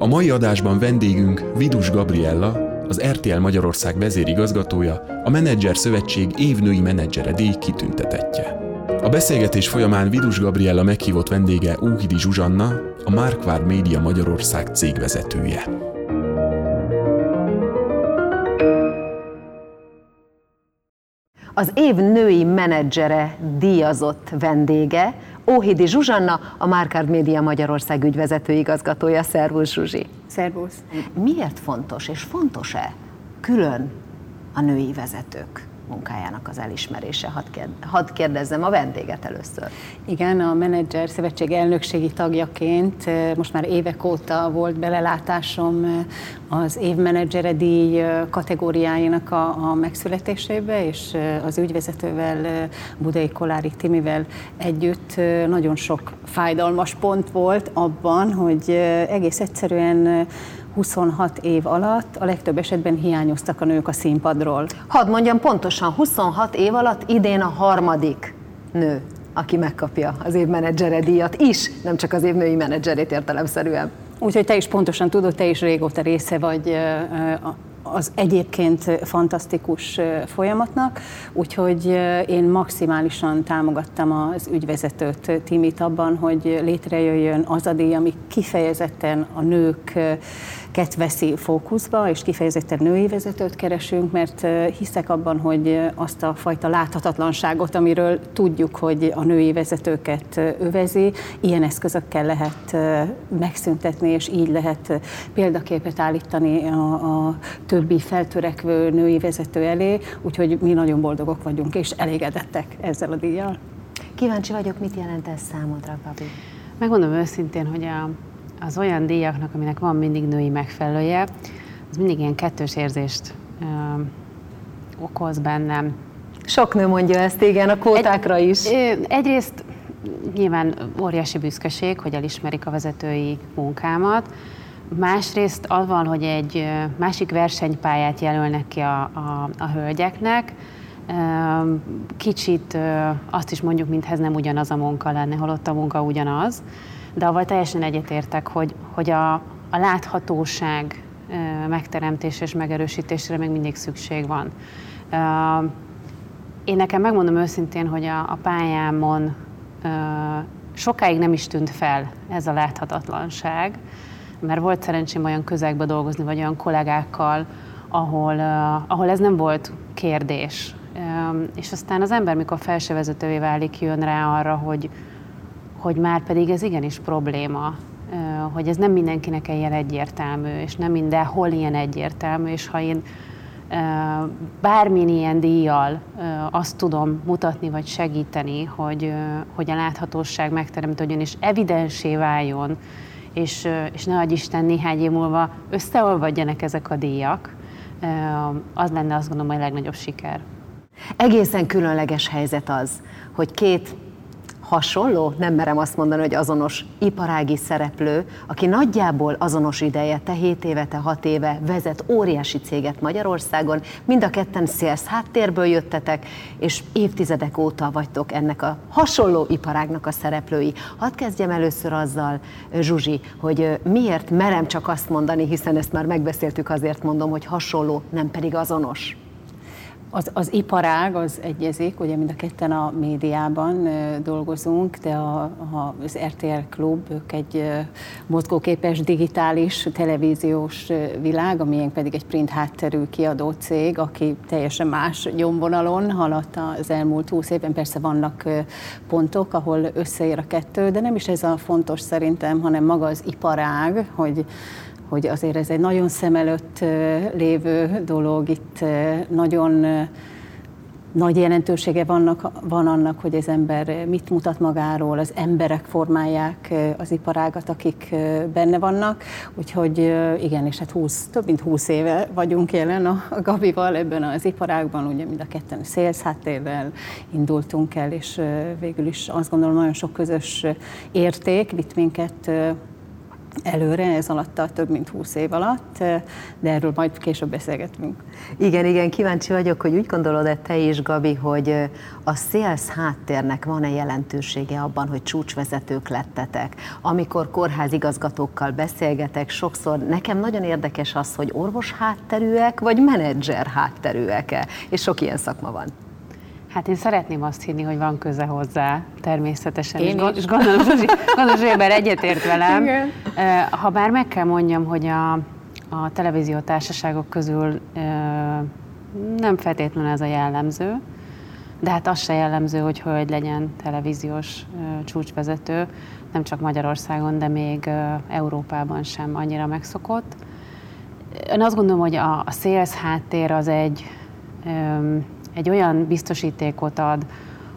A mai adásban vendégünk Vidus Gabriella, az RTL Magyarország vezérigazgatója, a Menedzser Szövetség évnői menedzsere díj kitüntetettje. A beszélgetés folyamán Vidus Gabriella meghívott vendége Óhidi Zsuzsanna, a Markvár Média Magyarország cégvezetője. Az év női menedzsere díjazott vendége, Óhidi Zsuzsanna, a Márkárd Média Magyarország ügyvezető igazgatója. Szervusz Zsuzsi! Szervusz! Miért fontos, és fontos-e külön a női vezetők munkájának az elismerése? Hadd, kérdezzem a vendéget először. Igen, a Menedzser Szövetség elnökségi tagjaként most már évek óta volt belelátásom az évmenedzsere díj kategóriájának a, a megszületésébe, és az ügyvezetővel, Budai Kolári Timivel együtt nagyon sok fájdalmas pont volt abban, hogy egész egyszerűen 26 év alatt a legtöbb esetben hiányoztak a nők a színpadról. Hadd mondjam pontosan, 26 év alatt idén a harmadik nő, aki megkapja az évmenedzsere díjat is, nem csak az évnői menedzserét értelemszerűen. Úgyhogy te is pontosan tudod, te is régóta része vagy az egyébként fantasztikus folyamatnak, úgyhogy én maximálisan támogattam az ügyvezetőt Timit abban, hogy létrejöjjön az a díj, ami kifejezetten a nők ket veszi fókuszba, és kifejezetten női vezetőt keresünk, mert hiszek abban, hogy azt a fajta láthatatlanságot, amiről tudjuk, hogy a női vezetőket övezi, ilyen eszközökkel lehet megszüntetni, és így lehet példaképet állítani a, a többi feltörekvő női vezető elé, úgyhogy mi nagyon boldogok vagyunk, és elégedettek ezzel a díjjal. Kíváncsi vagyok, mit jelent ez számodra, Gabi? Megmondom őszintén, hogy a, az olyan díjaknak, aminek van mindig női megfelelője, az mindig ilyen kettős érzést ö, okoz bennem. Sok nő mondja ezt, igen, a kvótákra Egy, is. Egyrészt nyilván óriási büszkeség, hogy elismerik a vezetői munkámat, Másrészt az van, hogy egy másik versenypályát jelölnek ki a, a, a hölgyeknek, Kicsit azt is mondjuk, minthez nem ugyanaz a munka lenne, holott a munka ugyanaz, de avval teljesen egyetértek, hogy, hogy a, a láthatóság megteremtés és megerősítésre még mindig szükség van. Én nekem megmondom őszintén, hogy a, a pályámon sokáig nem is tűnt fel ez a láthatatlanság, mert volt szerencsém olyan közegbe dolgozni, vagy olyan kollégákkal, ahol, ahol ez nem volt kérdés. És aztán az ember, mikor felsővezetővé válik, jön rá arra, hogy, hogy már pedig ez igenis probléma, hogy ez nem mindenkinek ilyen egyértelmű, és nem mindenhol ilyen egyértelmű, és ha én bármilyen ilyen díjjal azt tudom mutatni, vagy segíteni, hogy, hogy a láthatóság megteremtődjön, és evidensé váljon, és, és ne adj Isten néhány év múlva összeolvadjanak ezek a díjak, az lenne azt gondolom a legnagyobb siker. Egészen különleges helyzet az, hogy két hasonló, nem merem azt mondani, hogy azonos iparági szereplő, aki nagyjából azonos ideje, te 7 éve, te 6 éve vezet óriási céget Magyarországon, mind a ketten szélsz háttérből jöttetek, és évtizedek óta vagytok ennek a hasonló iparágnak a szereplői. Hadd kezdjem először azzal, Zsuzsi, hogy miért merem csak azt mondani, hiszen ezt már megbeszéltük, azért mondom, hogy hasonló, nem pedig azonos. Az, az iparág az egyezik, ugye mind a ketten a médiában dolgozunk, de a, a, az RTL Klub, ők egy mozgóképes digitális televíziós világ, amilyen pedig egy print hátterű kiadó cég, aki teljesen más nyomvonalon haladt az elmúlt húsz évben. Persze vannak pontok, ahol összeér a kettő, de nem is ez a fontos szerintem, hanem maga az iparág, hogy hogy azért ez egy nagyon szem előtt lévő dolog, itt nagyon nagy jelentősége vannak, van annak, hogy az ember mit mutat magáról, az emberek formálják az iparágat, akik benne vannak. Úgyhogy igen, és hát 20, több mint 20 éve vagyunk jelen a Gabival ebben az iparágban, ugye mind a ketten háttérrel indultunk el, és végül is azt gondolom nagyon sok közös érték vitt minket előre, ez alatt a több mint 20 év alatt, de erről majd később beszélgetünk. Igen, igen, kíváncsi vagyok, hogy úgy gondolod-e te is, Gabi, hogy a sales háttérnek van-e jelentősége abban, hogy csúcsvezetők lettetek? Amikor kórházigazgatókkal beszélgetek, sokszor nekem nagyon érdekes az, hogy orvos hátterűek, vagy menedzser hátterűek-e, és sok ilyen szakma van. Hát én szeretném azt hinni, hogy van köze hozzá, természetesen. Én és, is. és gondolom, gondolom, hogy egyetért velem. Igen. Ha bár meg kell mondjam, hogy a, a televíziótársaságok közül nem feltétlenül ez a jellemző, de hát az se jellemző, hogy hölgy legyen televíziós csúcsvezető, nem csak Magyarországon, de még Európában sem annyira megszokott. Én azt gondolom, hogy a, a sales háttér az egy egy olyan biztosítékot ad,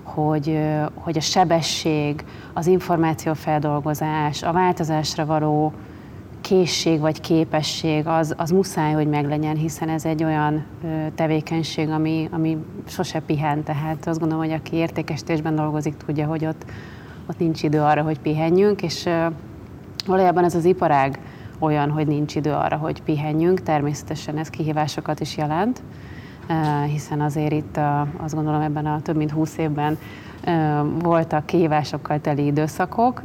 hogy, hogy a sebesség, az információfeldolgozás, a változásra való készség vagy képesség, az, az muszáj, hogy meglegyen, hiszen ez egy olyan tevékenység, ami, ami sose pihen. Tehát azt gondolom, hogy aki értékesítésben dolgozik, tudja, hogy ott, ott nincs idő arra, hogy pihenjünk, és valójában ez az iparág olyan, hogy nincs idő arra, hogy pihenjünk. Természetesen ez kihívásokat is jelent, hiszen azért itt azt gondolom ebben a több mint 20 évben voltak kihívásokkal teli időszakok,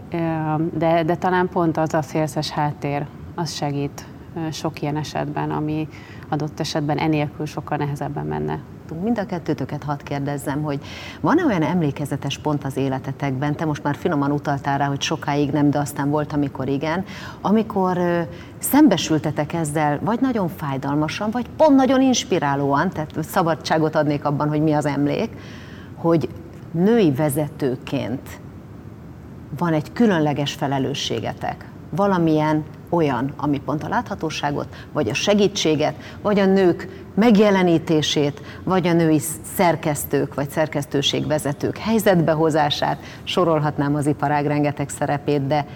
de, de talán pont az a szélszes háttér, az segít sok ilyen esetben, ami adott esetben enélkül sokkal nehezebben menne. Mind a kettőtöket hadd kérdezzem, hogy van-e olyan emlékezetes pont az életetekben, te most már finoman utaltál rá, hogy sokáig nem, de aztán volt, amikor igen, amikor ö, szembesültetek ezzel, vagy nagyon fájdalmasan, vagy pont nagyon inspirálóan, tehát szabadságot adnék abban, hogy mi az emlék, hogy női vezetőként van egy különleges felelősségetek, valamilyen olyan, ami pont a láthatóságot, vagy a segítséget, vagy a nők megjelenítését, vagy a női szerkesztők, vagy szerkesztőségvezetők helyzetbehozását, sorolhatnám az iparág rengeteg szerepét, de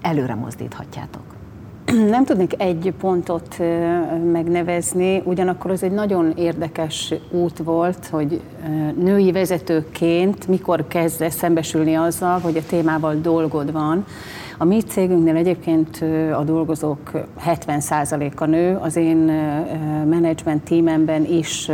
előre mozdíthatjátok. Nem tudnék egy pontot megnevezni, ugyanakkor ez egy nagyon érdekes út volt, hogy női vezetőként mikor kezdve szembesülni azzal, hogy a témával dolgod van, a mi cégünknél egyébként a dolgozók 70%-a nő, az én menedzsment tímemben is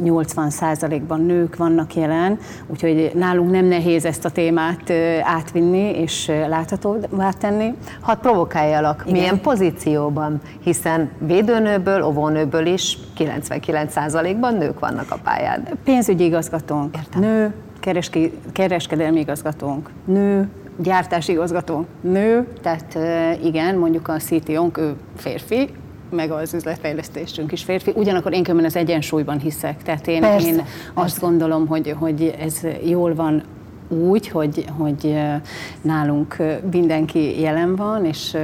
80%-ban nők vannak jelen, úgyhogy nálunk nem nehéz ezt a témát átvinni és láthatóvá tenni. Hadd provokáljalak, Igen. milyen pozícióban, hiszen védőnőből, óvónőből is 99%-ban nők vannak a pályán. Pénzügyi igazgatónk, Értem. nő, kereski, kereskedelmi igazgatónk, nő, gyártási igazgató nő, tehát igen, mondjuk a CTO-nk ő férfi, meg az üzletfejlesztésünk is férfi. Ugyanakkor én különben az egyensúlyban hiszek. Tehát én, persze, én azt gondolom, hogy, hogy ez jól van úgy, hogy, hogy nálunk mindenki jelen van, és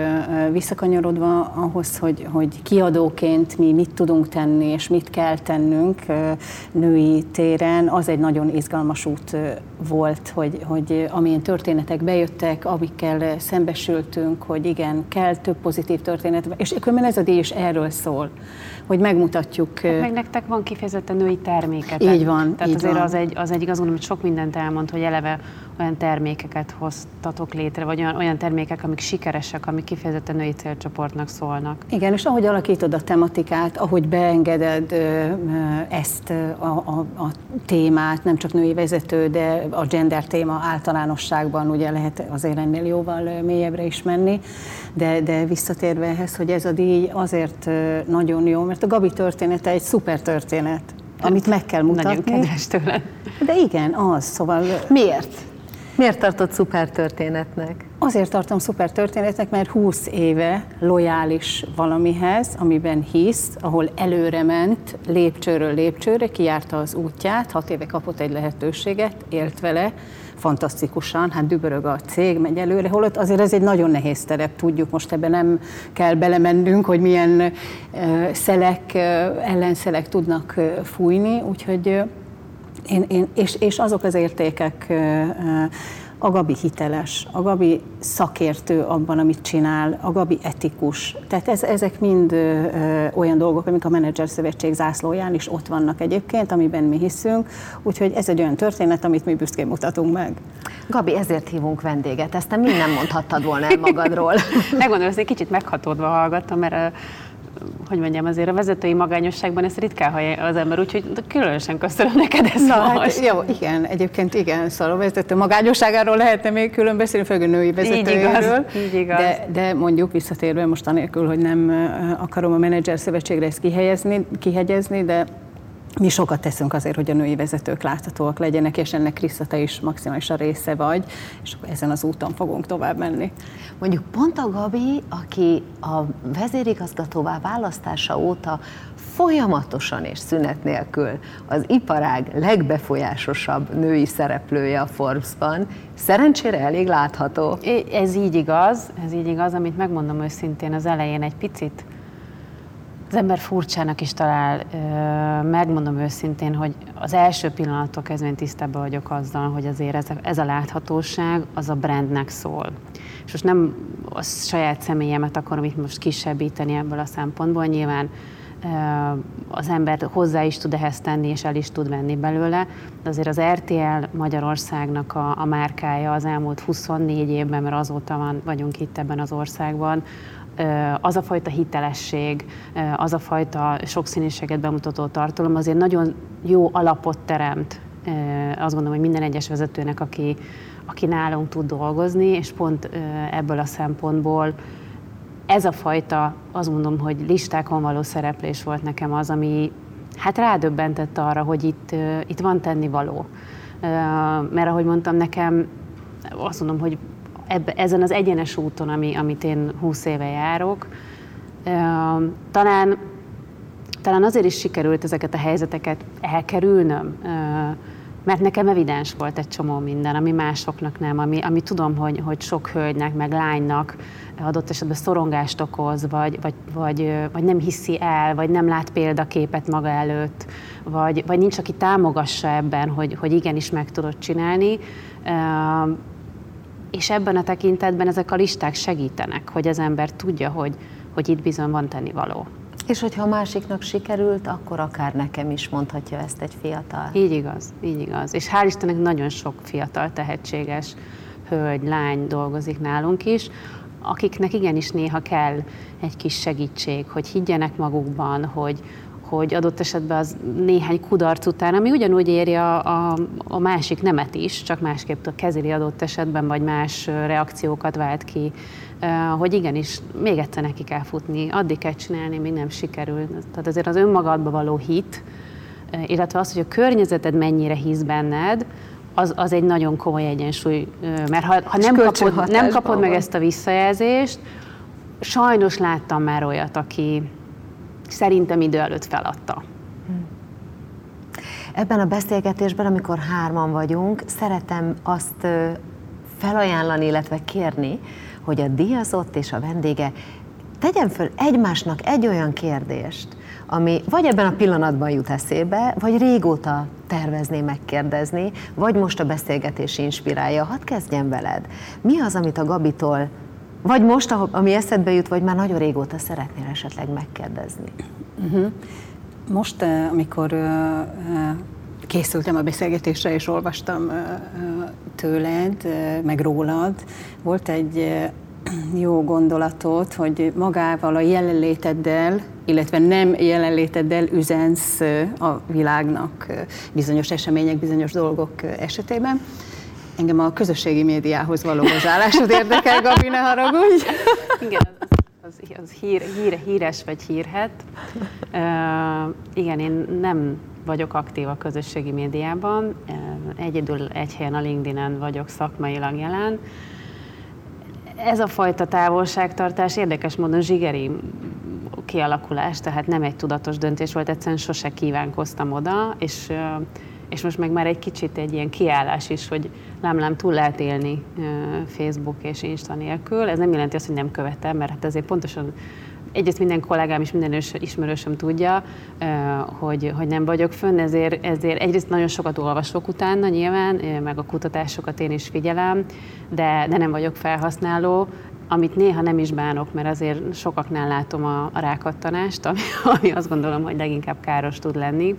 visszakanyarodva ahhoz, hogy, hogy kiadóként mi mit tudunk tenni, és mit kell tennünk női téren, az egy nagyon izgalmas út volt, hogy, hogy amilyen történetek bejöttek, amikkel szembesültünk, hogy igen, kell több pozitív történet, és különben ez a díj is erről szól, hogy megmutatjuk. Hát meg nektek van kifejezetten női terméket. Így van. Tehát így azért van. az egy, az egy igaz, hogy sok mindent elmond, hogy eleve olyan termékeket hoztatok létre, vagy olyan, olyan termékek, amik sikeresek, amik kifejezetten női célcsoportnak szólnak. Igen, és ahogy alakítod a tematikát, ahogy beengeded ezt a, a, a témát, nem csak női vezető, de a gender téma általánosságban ugye lehet azért ennél jóval mélyebbre is menni, de, de visszatérve ehhez, hogy ez a díj azért nagyon jó, mert a Gabi története egy szuper történet, amit meg kell mutatni. Nagyon kedves tőle. De igen, az, szóval... Miért? Miért tartott szuper történetnek? Azért tartom szuper történetnek, mert 20 éve lojális valamihez, amiben hisz, ahol előre ment, lépcsőről lépcsőre, kijárta az útját, 6 éve kapott egy lehetőséget, élt vele, fantasztikusan, hát dübörög a cég, megy előre, holott azért ez egy nagyon nehéz terep, tudjuk, most ebben nem kell belemennünk, hogy milyen szelek, ellenszelek tudnak fújni, úgyhogy én, én, és, és azok az értékek, a Gabi hiteles, a Gabi szakértő abban, amit csinál, a Gabi etikus. Tehát ez, ezek mind ö, olyan dolgok, amik a Menedzser Szövetség zászlóján is ott vannak egyébként, amiben mi hiszünk. Úgyhogy ez egy olyan történet, amit mi büszkén mutatunk meg. Gabi, ezért hívunk vendéget. Ezt te mind nem mondhattad volna el magadról. Megmondom, hogy egy kicsit meghatódva hallgattam, mert hogy mondjam, azért a vezetői magányosságban ezt ritkán hallja az ember, úgyhogy különösen köszönöm neked ezt Na, hát, jó, igen, egyébként igen, szóval a vezető magányosságáról lehetne még külön beszélni, főleg a női vezetőjéről. Így igaz, így igaz. De, de mondjuk visszatérve most anélkül, hogy nem akarom a menedzser szövetségre ezt kihelyezni, kihegyezni, de mi sokat teszünk azért, hogy a női vezetők láthatóak legyenek, és ennek Kriszta, te is maximálisan része vagy, és ezen az úton fogunk tovább menni. Mondjuk pont a Gabi, aki a vezérigazgatóvá választása óta folyamatosan és szünet nélkül az iparág legbefolyásosabb női szereplője a Forbes-ban, szerencsére elég látható. Ez így igaz, ez így igaz, amit megmondom őszintén az elején egy picit az ember furcsának is talál, megmondom őszintén, hogy az első pillanattól kezdve tisztában vagyok azzal, hogy azért ez a, ez a láthatóság az a brandnek szól. És most nem a saját személyemet akarom itt most kisebbíteni ebből a szempontból, nyilván az ember hozzá is tud ehhez tenni, és el is tud venni belőle, de azért az RTL Magyarországnak a, a márkája az elmúlt 24 évben, mert azóta van, vagyunk itt ebben az országban, az a fajta hitelesség, az a fajta sokszínűséget bemutató tartalom azért nagyon jó alapot teremt. Azt gondolom, hogy minden egyes vezetőnek, aki, aki nálunk tud dolgozni, és pont ebből a szempontból ez a fajta, azt mondom, hogy listákon való szereplés volt nekem az, ami hát rádöbbentett arra, hogy itt, itt van tennivaló. Mert ahogy mondtam, nekem azt mondom, hogy ebbe, ezen az egyenes úton, ami, amit én 20 éve járok, talán, talán azért is sikerült ezeket a helyzeteket elkerülnöm, mert nekem evidens volt egy csomó minden, ami másoknak nem, ami, ami tudom, hogy, hogy sok hölgynek, meg lánynak adott esetben szorongást okoz, vagy, vagy, vagy, vagy nem hiszi el, vagy nem lát példaképet maga előtt, vagy, vagy nincs, aki támogassa ebben, hogy, hogy igenis meg tudod csinálni és ebben a tekintetben ezek a listák segítenek, hogy az ember tudja, hogy, hogy itt bizony van tennivaló. És hogyha a másiknak sikerült, akkor akár nekem is mondhatja ezt egy fiatal. Így igaz, így igaz. És hál' Istennek nagyon sok fiatal, tehetséges hölgy, lány dolgozik nálunk is, akiknek igenis néha kell egy kis segítség, hogy higgyenek magukban, hogy, hogy adott esetben az néhány kudarc után, ami ugyanúgy éri a, a, a másik nemet is, csak másképp kezeli adott esetben, vagy más reakciókat vált ki, hogy igenis, még egyszer neki kell futni, addig kell csinálni, még nem sikerül. Tehát azért az önmagadba való hit, illetve az, hogy a környezeted mennyire hisz benned, az, az egy nagyon komoly egyensúly, mert ha, ha nem, kapod, nem kapod meg ezt a visszajelzést, sajnos láttam már olyat, aki, szerintem idő előtt feladta. Ebben a beszélgetésben, amikor hárman vagyunk, szeretem azt felajánlani, illetve kérni, hogy a díjazott és a vendége tegyen föl egymásnak egy olyan kérdést, ami vagy ebben a pillanatban jut eszébe, vagy régóta tervezné megkérdezni, vagy most a beszélgetés inspirálja. Hadd kezdjem veled. Mi az, amit a Gabitól vagy most, ami eszedbe jut, vagy már nagyon régóta szeretnél esetleg megkérdezni? Uh-huh. Most, eh, amikor eh, eh, készültem a beszélgetésre, és olvastam tőled, meg rólad, volt egy jó gondolatot, hogy magával a jelenléteddel, illetve nem jelenléteddel üzensz a világnak bizonyos események, bizonyos dolgok esetében. Engem a közösségi médiához való hozzáállásod érdekel, Gabi, ne haragudj. Igen, az, az, hír, hír, híres vagy hírhet. Uh, igen, én nem vagyok aktív a közösségi médiában, egyedül egy helyen a LinkedIn-en vagyok szakmailag jelen. Ez a fajta távolságtartás érdekes módon zsigeri kialakulás, tehát nem egy tudatos döntés volt, egyszerűen sose kívánkoztam oda, és és most meg már egy kicsit egy ilyen kiállás is, hogy lám-lám túl lehet élni Facebook és Insta nélkül. Ez nem jelenti azt, hogy nem követem, mert hát azért pontosan egyrészt minden kollégám és minden ismerősöm tudja, hogy, hogy nem vagyok fönn, ezért, ezért egyrészt nagyon sokat olvasok utána nyilván, meg a kutatásokat én is figyelem, de, de nem vagyok felhasználó, amit néha nem is bánok, mert azért sokaknál látom a, a rákattanást, ami, ami azt gondolom, hogy leginkább káros tud lenni.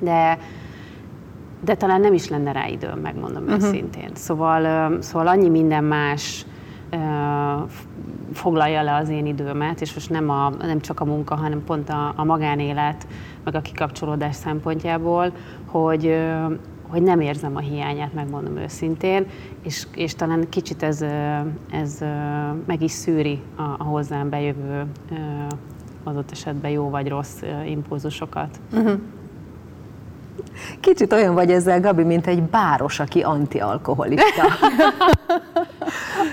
De, de talán nem is lenne rá időm, megmondom uh-huh. őszintén. Szóval, szóval annyi minden más foglalja le az én időmet, és most nem, a, nem csak a munka, hanem pont a, a magánélet, meg a kikapcsolódás szempontjából, hogy, hogy nem érzem a hiányát, megmondom őszintén, és, és talán kicsit ez, ez meg is szűri a, a hozzám bejövő adott esetben jó vagy rossz impulzusokat. Uh-huh. Kicsit olyan vagy ezzel, Gabi, mint egy báros, aki antialkoholista.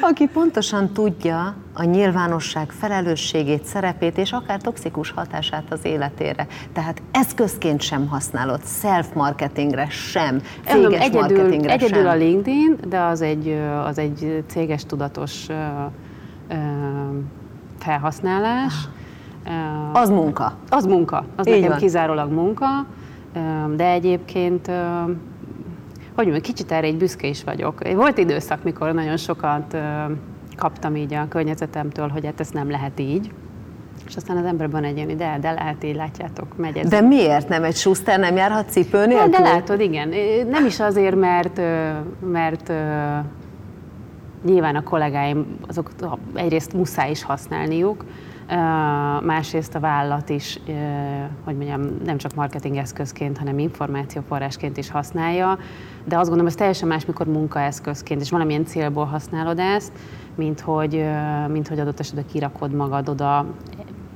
aki pontosan tudja a nyilvánosság felelősségét, szerepét és akár toxikus hatását az életére. Tehát eszközként sem használod, self-marketingre sem, céges egyedül, marketingre egyedül sem. a LinkedIn, de az egy, az egy céges tudatos felhasználás. Az munka. Az munka. Az Így nekem van. kizárólag munka de egyébként, hogy mondjam, kicsit erre egy büszke is vagyok. Volt időszak, mikor nagyon sokat kaptam így a környezetemtől, hogy hát ez nem lehet így. És aztán az emberben egy ilyen, de, de lehet így, látjátok, megy ez. De miért nem? Egy Schuster nem járhat cipő nélkül? De, de látod, igen. Nem is azért, mert, mert nyilván a kollégáim, azok egyrészt muszáj is használniuk, másrészt a vállalat is, hogy mondjam, nem csak marketingeszközként, hanem információforrásként is használja, de azt gondolom, ez teljesen más, mikor munkaeszközként, és valamilyen célból használod ezt, mint hogy, mint hogy adott esetben kirakod magad oda,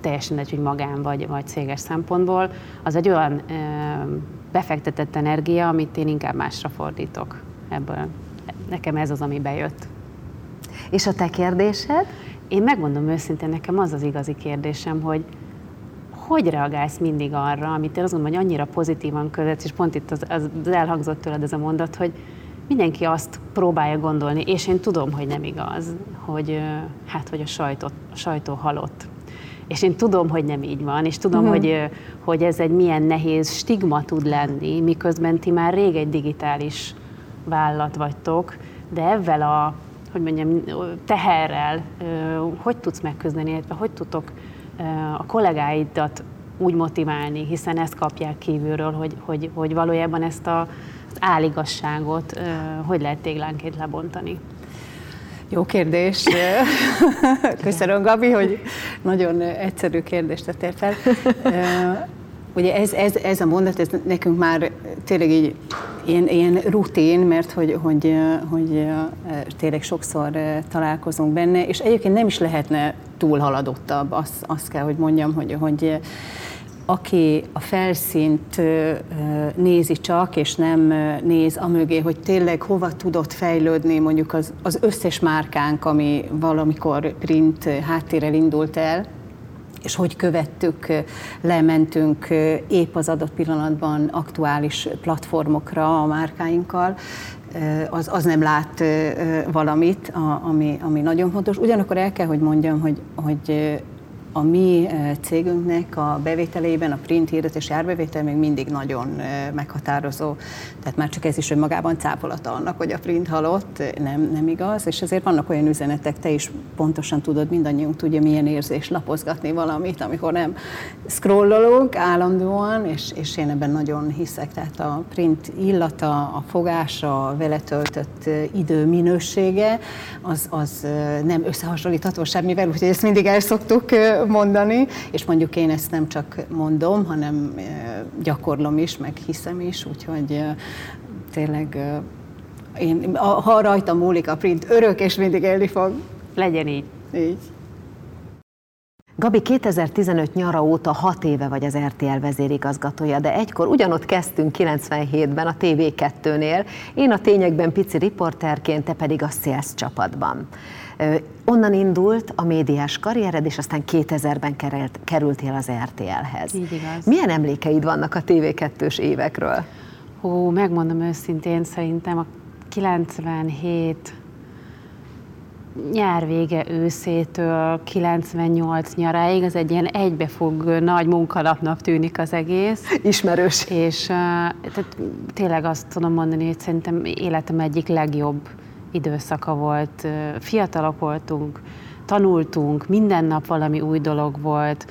teljesen egy, hogy magán vagy, vagy céges szempontból. Az egy olyan befektetett energia, amit én inkább másra fordítok ebből. Nekem ez az, ami bejött. És a te kérdésed? Én megmondom őszintén, nekem az az igazi kérdésem, hogy hogy reagálsz mindig arra, amit én azt mondom, hogy annyira pozitívan között, és pont itt az, az elhangzott tőled ez a mondat, hogy mindenki azt próbálja gondolni, és én tudom, hogy nem igaz, hogy hát, hogy a, sajtot, a sajtó halott. És én tudom, hogy nem így van, és tudom, uh-huh. hogy, hogy ez egy milyen nehéz stigma tud lenni, miközben ti már rég egy digitális vállalat vagytok, de ezzel a hogy mondjam, teherrel hogy tudsz megküzdeni, illetve hogy tudtok a kollégáidat úgy motiválni, hiszen ezt kapják kívülről, hogy, hogy, hogy valójában ezt a, az áligasságot hogy lehet téglánként lebontani. Jó kérdés. Köszönöm, Gabi, hogy nagyon egyszerű kérdést tettél fel. Ugye ez, ez, ez a mondat, ez nekünk már tényleg így ilyen, ilyen rutin, mert hogy, hogy, hogy tényleg sokszor találkozunk benne, és egyébként nem is lehetne túlhaladottabb, azt, azt kell, hogy mondjam, hogy, hogy aki a felszínt nézi csak, és nem néz amögé, hogy tényleg hova tudott fejlődni mondjuk az, az összes márkánk, ami valamikor print háttérrel indult el, és hogy követtük, lementünk épp az adott pillanatban aktuális platformokra a márkáinkkal, az, az nem lát valamit, ami, ami nagyon fontos. Ugyanakkor el kell, hogy mondjam, hogy, hogy a mi cégünknek a bevételében a print hirdetés árbevétel még mindig nagyon meghatározó. Tehát már csak ez is önmagában cáfolata annak, hogy a print halott, nem, nem igaz, és ezért vannak olyan üzenetek, te is pontosan tudod, mindannyiunk tudja, milyen érzés lapozgatni valamit, amikor nem scrollolunk állandóan, és, és én ebben nagyon hiszek. Tehát a print illata, a fogása, a vele töltött idő minősége, az, az nem összehasonlítható semmivel, úgyhogy ezt mindig el szoktuk mondani, és mondjuk én ezt nem csak mondom, hanem gyakorlom is, meg hiszem is, úgyhogy tényleg én, ha rajtam múlik a print, örök és mindig élni fog. Legyen így. Így. Gabi 2015 nyara óta 6 éve vagy az RTL vezérigazgatója, de egykor ugyanott kezdtünk 97-ben a TV2-nél, én a tényekben pici riporterként, te pedig a Sales csapatban. Onnan indult a médiás karriered, és aztán 2000-ben kerültél az RTL-hez. Így igaz. Milyen emlékeid vannak a TV2-s évekről? Hú, megmondom őszintén, szerintem a 97 nyár vége őszétől 98 nyaráig, az egy ilyen egybefog nagy munkalapnak tűnik az egész. Ismerős. És tehát tényleg azt tudom mondani, hogy szerintem életem egyik legjobb időszaka volt. Fiatalok voltunk, tanultunk, minden nap valami új dolog volt,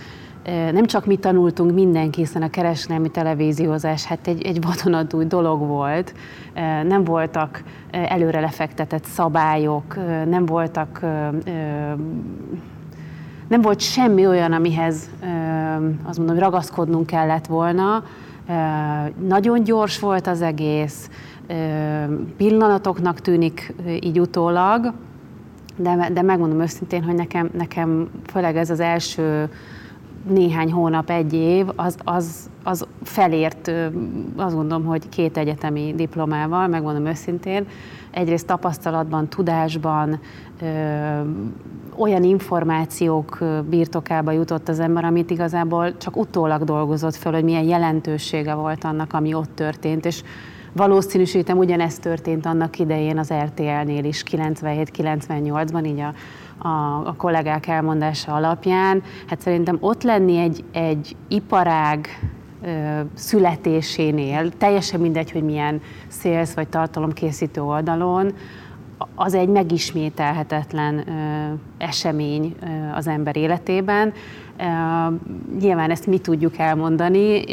nem csak mi tanultunk mindenki, hiszen a kereskedelmi televíziózás hát egy, egy vadonatúj dolog volt. Nem voltak előre lefektetett szabályok, nem voltak nem volt semmi olyan, amihez azt mondom, ragaszkodnunk kellett volna. Nagyon gyors volt az egész, pillanatoknak tűnik így utólag, de, de megmondom őszintén, hogy nekem, nekem főleg ez az első néhány hónap, egy év, az, az, az felért, azt gondolom, hogy két egyetemi diplomával, megmondom őszintén, egyrészt tapasztalatban, tudásban, ö, olyan információk birtokába jutott az ember, amit igazából csak utólag dolgozott fel, hogy milyen jelentősége volt annak, ami ott történt, és valószínűsítem ugyanezt történt annak idején az RTL-nél is 97-98-ban, így a a, a kollégák elmondása alapján, hát szerintem ott lenni egy, egy iparág születésénél, teljesen mindegy, hogy milyen szélsz vagy tartalomkészítő oldalon, az egy megismételhetetlen ö, esemény ö, az ember életében. Nyilván ezt mi tudjuk elmondani,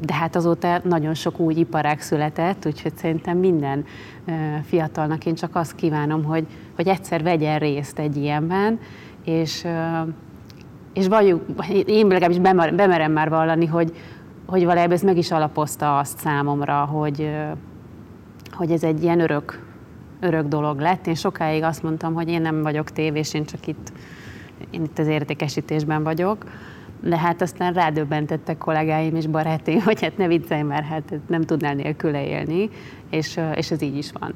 de hát azóta nagyon sok új iparág született, úgyhogy szerintem minden fiatalnak én csak azt kívánom, hogy, hogy egyszer vegyen részt egy ilyenben, és, és vagyunk, én legalábbis bemerem már vallani, hogy, hogy valójában ez meg is alapozta azt számomra, hogy, hogy ez egy ilyen örök örök dolog lett. Én sokáig azt mondtam, hogy én nem vagyok tévés, én csak itt, én itt az értékesítésben vagyok. De hát aztán rádöbbentettek kollégáim és barátaim, hogy hát ne viccelj, mert hát nem tudnál nélküle élni, és, és ez így is van.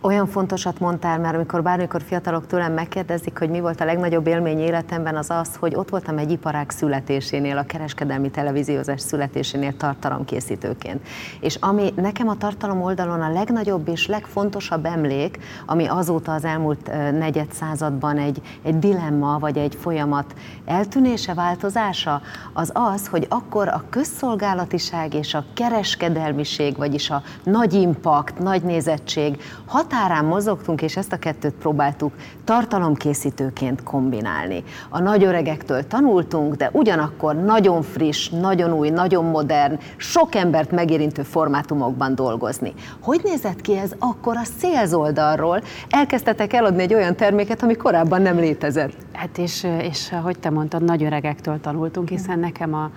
Olyan fontosat mondtál, mert amikor bármikor fiatalok tőlem megkérdezik, hogy mi volt a legnagyobb élmény életemben, az az, hogy ott voltam egy iparág születésénél, a kereskedelmi televíziózás születésénél tartalomkészítőként. És ami nekem a tartalom oldalon a legnagyobb és legfontosabb emlék, ami azóta az elmúlt negyed században egy, egy dilemma vagy egy folyamat eltűnése, változása, az az, hogy akkor a közszolgálatiság és a kereskedelmiség, vagyis a nagy impact, nagy nézettség, határán mozogtunk, és ezt a kettőt próbáltuk tartalomkészítőként kombinálni. A nagy öregektől tanultunk, de ugyanakkor nagyon friss, nagyon új, nagyon modern, sok embert megérintő formátumokban dolgozni. Hogy nézett ki ez akkor a sales oldalról? Elkezdtetek eladni egy olyan terméket, ami korábban nem létezett. Hát és, és ahogy te mondtad, nagy öregektől tanultunk, hiszen nekem a,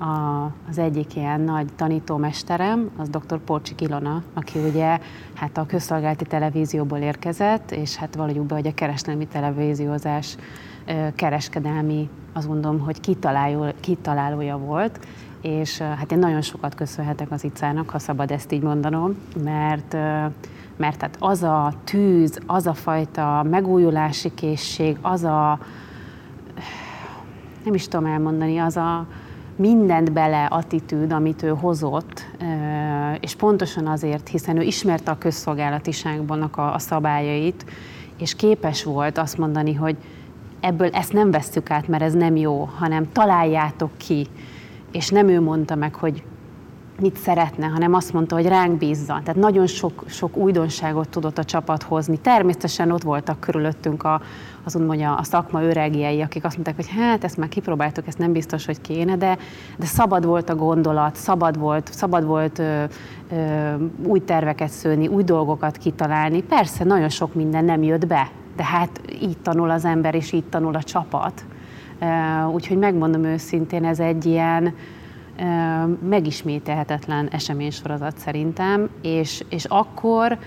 a, az egyik ilyen nagy tanítómesterem, az dr. Porcsik Ilona, aki ugye hát a közszolgálati televízióból érkezett, és hát valójuk be, hogy a kereskedelmi televíziózás kereskedelmi, azt mondom, hogy kitaláló, kitalálója volt, és hát én nagyon sokat köszönhetek az icának, ha szabad ezt így mondanom, mert mert hát az a tűz, az a fajta megújulási készség, az a, nem is tudom elmondani, az a, mindent bele attitűd, amit ő hozott, és pontosan azért, hiszen ő ismerte a közszolgálatiságban a, a szabályait, és képes volt azt mondani, hogy ebből ezt nem vesszük át, mert ez nem jó, hanem találjátok ki. És nem ő mondta meg, hogy mit szeretne, hanem azt mondta, hogy ránk bízza. Tehát nagyon sok, sok újdonságot tudott a csapat hozni. Természetesen ott voltak körülöttünk a, az mondja, a szakma öregjei, akik azt mondták, hogy hát ezt már kipróbáltuk, ezt nem biztos, hogy kéne, de, de szabad volt a gondolat, szabad volt, szabad volt ö, ö, új terveket szőni, új dolgokat kitalálni. Persze nagyon sok minden nem jött be, de hát így tanul az ember, és így tanul a csapat. Úgyhogy megmondom őszintén, ez egy ilyen, megismételhetetlen eseménysorozat szerintem, és, és akkor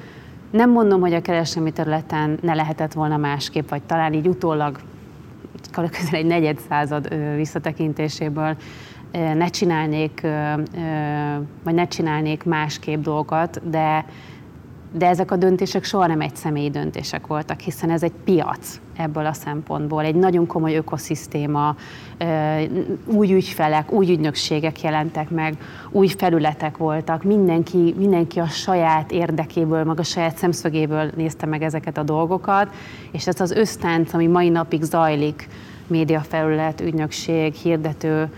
nem mondom, hogy a kereskedelmi területen ne lehetett volna másképp, vagy talán így utólag közel egy negyed század visszatekintéséből ne csinálnék, vagy ne csinálnék másképp dolgokat, de, de ezek a döntések soha nem egy személyi döntések voltak, hiszen ez egy piac ebből a szempontból, egy nagyon komoly ökoszisztéma, új ügyfelek, új ügynökségek jelentek meg, új felületek voltak, mindenki, mindenki a saját érdekéből, meg a saját szemszögéből nézte meg ezeket a dolgokat, és ez az ösztánc, ami mai napig zajlik, médiafelület, ügynökség, hirdető,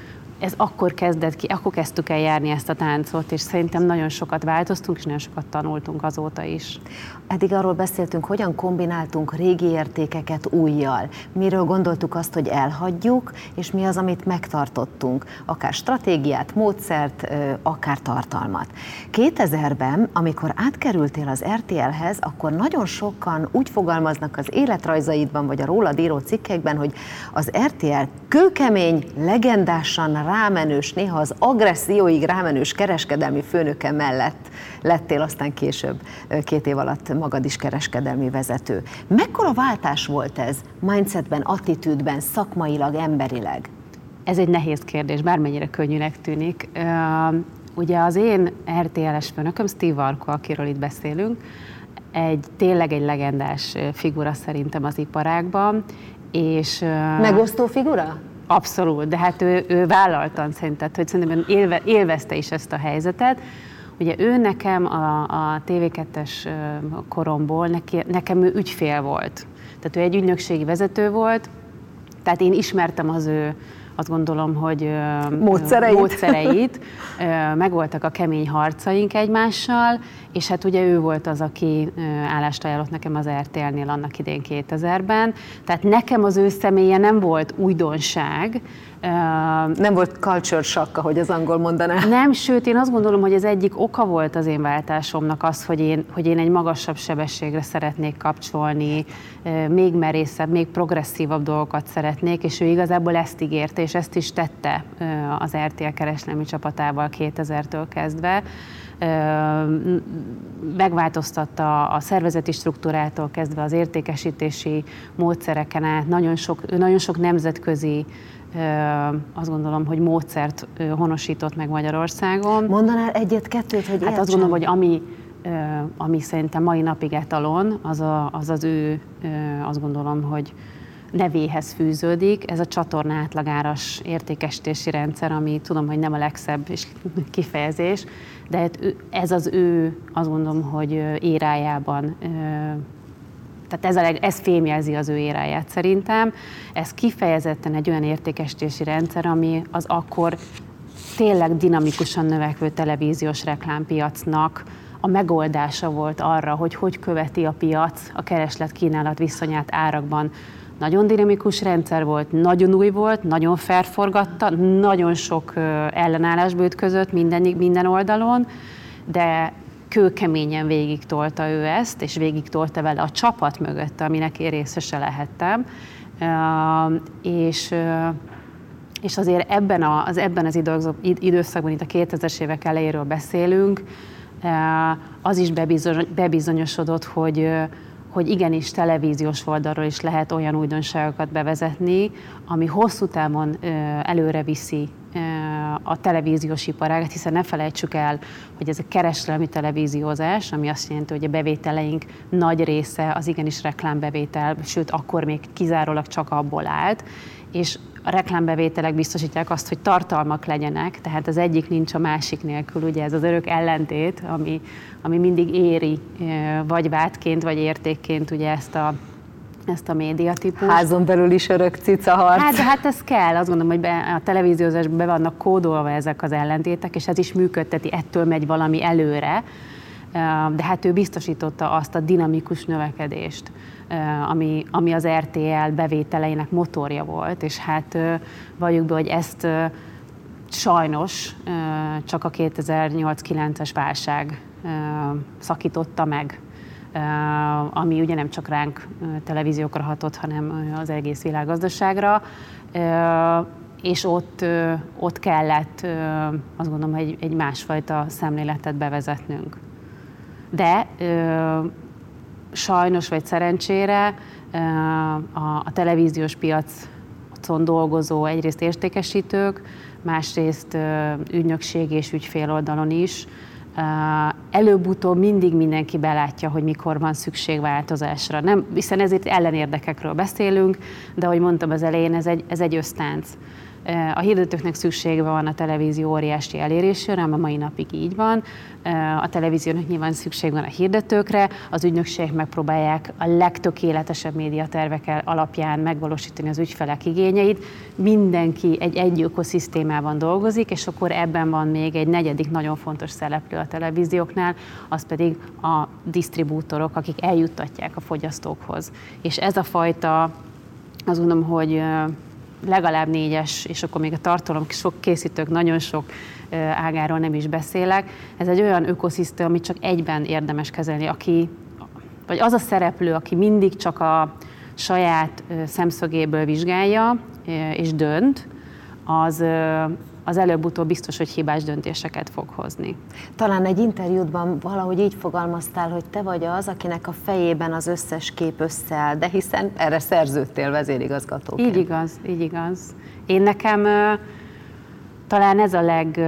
ez akkor kezdett ki, akkor kezdtük el járni ezt a táncot, és szerintem nagyon sokat változtunk, és nagyon sokat tanultunk azóta is. Eddig arról beszéltünk, hogyan kombináltunk régi értékeket újjal. Miről gondoltuk azt, hogy elhagyjuk, és mi az, amit megtartottunk. Akár stratégiát, módszert, akár tartalmat. 2000-ben, amikor átkerültél az RTL-hez, akkor nagyon sokan úgy fogalmaznak az életrajzaidban, vagy a rólad író cikkekben, hogy az RTL kőkemény, legendásan rámenős, néha az agresszióig rámenős kereskedelmi főnöke mellett lettél aztán később két év alatt magad is kereskedelmi vezető. Mekkora váltás volt ez mindsetben, attitűdben, szakmailag, emberileg? Ez egy nehéz kérdés, bármennyire könnyűnek tűnik. Ugye az én RTL-es főnököm, Steve Arko, akiről itt beszélünk, egy tényleg egy legendás figura szerintem az iparágban, és... Megosztó figura? Abszolút, de hát ő, ő vállaltan szerintem, hogy szerintem élve, élvezte is ezt a helyzetet. Ugye ő nekem a, a TV2-es koromból, neki, nekem ő ügyfél volt. Tehát ő egy ügynökségi vezető volt, tehát én ismertem az ő azt gondolom, hogy módszereit, módszereit megvoltak a kemény harcaink egymással, és hát ugye ő volt az, aki állást ajánlott nekem az RTL-nél annak idén 2000-ben. Tehát nekem az ő személye nem volt újdonság, nem volt culture shock, ahogy az angol mondaná. Nem, sőt, én azt gondolom, hogy ez egyik oka volt az én váltásomnak az, hogy én, hogy én egy magasabb sebességre szeretnék kapcsolni, még merészebb, még progresszívabb dolgokat szeretnék, és ő igazából ezt ígérte, és ezt is tette az RTL kereskedelmi csapatával 2000-től kezdve megváltoztatta a szervezeti struktúrától kezdve az értékesítési módszereken át, nagyon sok, nagyon sok nemzetközi azt gondolom, hogy módszert honosított meg Magyarországon. Mondanál egyet-kettőt, hogy Hát azt gondolom, hogy ami, ami szerintem mai napig etalon, az, a, az az ő, azt gondolom, hogy nevéhez fűződik. Ez a csatorna átlagáras értékesítési rendszer, ami tudom, hogy nem a legszebb kifejezés, de hát ez az ő, azt gondolom, hogy érájában tehát ez, a leg, ez fémjelzi az ő éráját szerintem. Ez kifejezetten egy olyan értékesítési rendszer, ami az akkor tényleg dinamikusan növekvő televíziós reklámpiacnak a megoldása volt arra, hogy hogy követi a piac a kereslet-kínálat viszonyát árakban. Nagyon dinamikus rendszer volt, nagyon új volt, nagyon felforgatta, nagyon sok ellenállásba ütközött minden, minden oldalon, de kőkeményen végig tolta ő ezt, és végig tolta vele a csapat mögött, aminek én részese lehettem. És, és azért ebben, a, az, ebben az időszakban, itt a 2000-es évek elejéről beszélünk, az is bebizonyosodott, hogy, hogy igenis televíziós oldalról is lehet olyan újdonságokat bevezetni, ami hosszú távon előre viszi a televíziós iparágat, hiszen ne felejtsük el, hogy ez a kereskedelmi televíziózás, ami azt jelenti, hogy a bevételeink nagy része az igenis reklámbevétel, sőt, akkor még kizárólag csak abból állt, és a reklámbevételek biztosítják azt, hogy tartalmak legyenek, tehát az egyik nincs a másik nélkül, ugye ez az örök ellentét, ami, ami mindig éri, vagy vádként, vagy értékként ugye ezt a ezt a médiatípust. Házon belül is örök cica harc. Hát, hát ez kell, azt gondolom, hogy be, a televíziózásban be vannak kódolva ezek az ellentétek, és ez is működteti, ettől megy valami előre, de hát ő biztosította azt a dinamikus növekedést, ami, ami az RTL bevételeinek motorja volt, és hát valljuk be, hogy ezt sajnos csak a 2008-9-es válság szakította meg ami ugye nem csak ránk televíziókra hatott, hanem az egész világgazdaságra. És ott, ott kellett, azt gondolom, egy, egy másfajta szemléletet bevezetnünk. De sajnos vagy szerencsére a, a televíziós piacon dolgozó egyrészt értékesítők, másrészt ügynökség és ügyfél oldalon is előbb-utóbb mindig mindenki belátja, hogy mikor van szükség változásra. Nem, hiszen ezért ellenérdekekről beszélünk, de ahogy mondtam az elején, ez egy, ez egy ösztánc. A hirdetőknek szüksége van a televízió óriási elérésére, a mai napig így van. A televíziónak nyilván szükség van a hirdetőkre, az ügynökségek megpróbálják a legtökéletesebb médiatervek alapján megvalósítani az ügyfelek igényeit. Mindenki egy egy ökoszisztémában dolgozik, és akkor ebben van még egy negyedik nagyon fontos szereplő a televízióknál, az pedig a disztribútorok, akik eljuttatják a fogyasztókhoz. És ez a fajta, azt gondolom, hogy legalább négyes, és akkor még a tartalom sok készítők nagyon sok ágáról nem is beszélek. Ez egy olyan ökoszisztéma, amit csak egyben érdemes kezelni, aki, vagy az a szereplő, aki mindig csak a saját szemszögéből vizsgálja és dönt, az, az előbb-utóbb biztos, hogy hibás döntéseket fog hozni. Talán egy interjútban valahogy így fogalmaztál, hogy te vagy az, akinek a fejében az összes kép összeáll, de hiszen erre szerződtél vezérigazgatóként. Így igaz, így igaz. Én nekem talán ez a leg,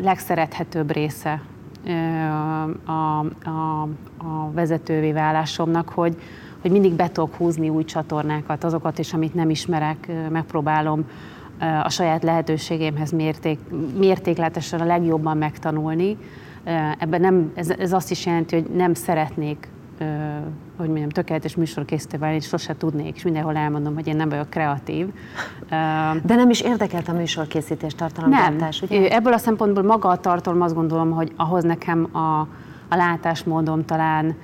legszerethetőbb része a, a, a vezetővé válásomnak, hogy, hogy mindig be tudok húzni új csatornákat, azokat is, amit nem ismerek, megpróbálom a saját lehetőségemhez mérték, mértékletesen a legjobban megtanulni. Ebben nem, ez, ez azt is jelenti, hogy nem szeretnék hogy mondjam, tökéletes műsorkészítő válni, és sose tudnék, és mindenhol elmondom, hogy én nem vagyok kreatív. De nem is érdekelt a műsorkészítés, tartalomgyártás, nem. ugye? Ebből a szempontból maga a tartalom azt gondolom, hogy ahhoz nekem a, a látásmódom talán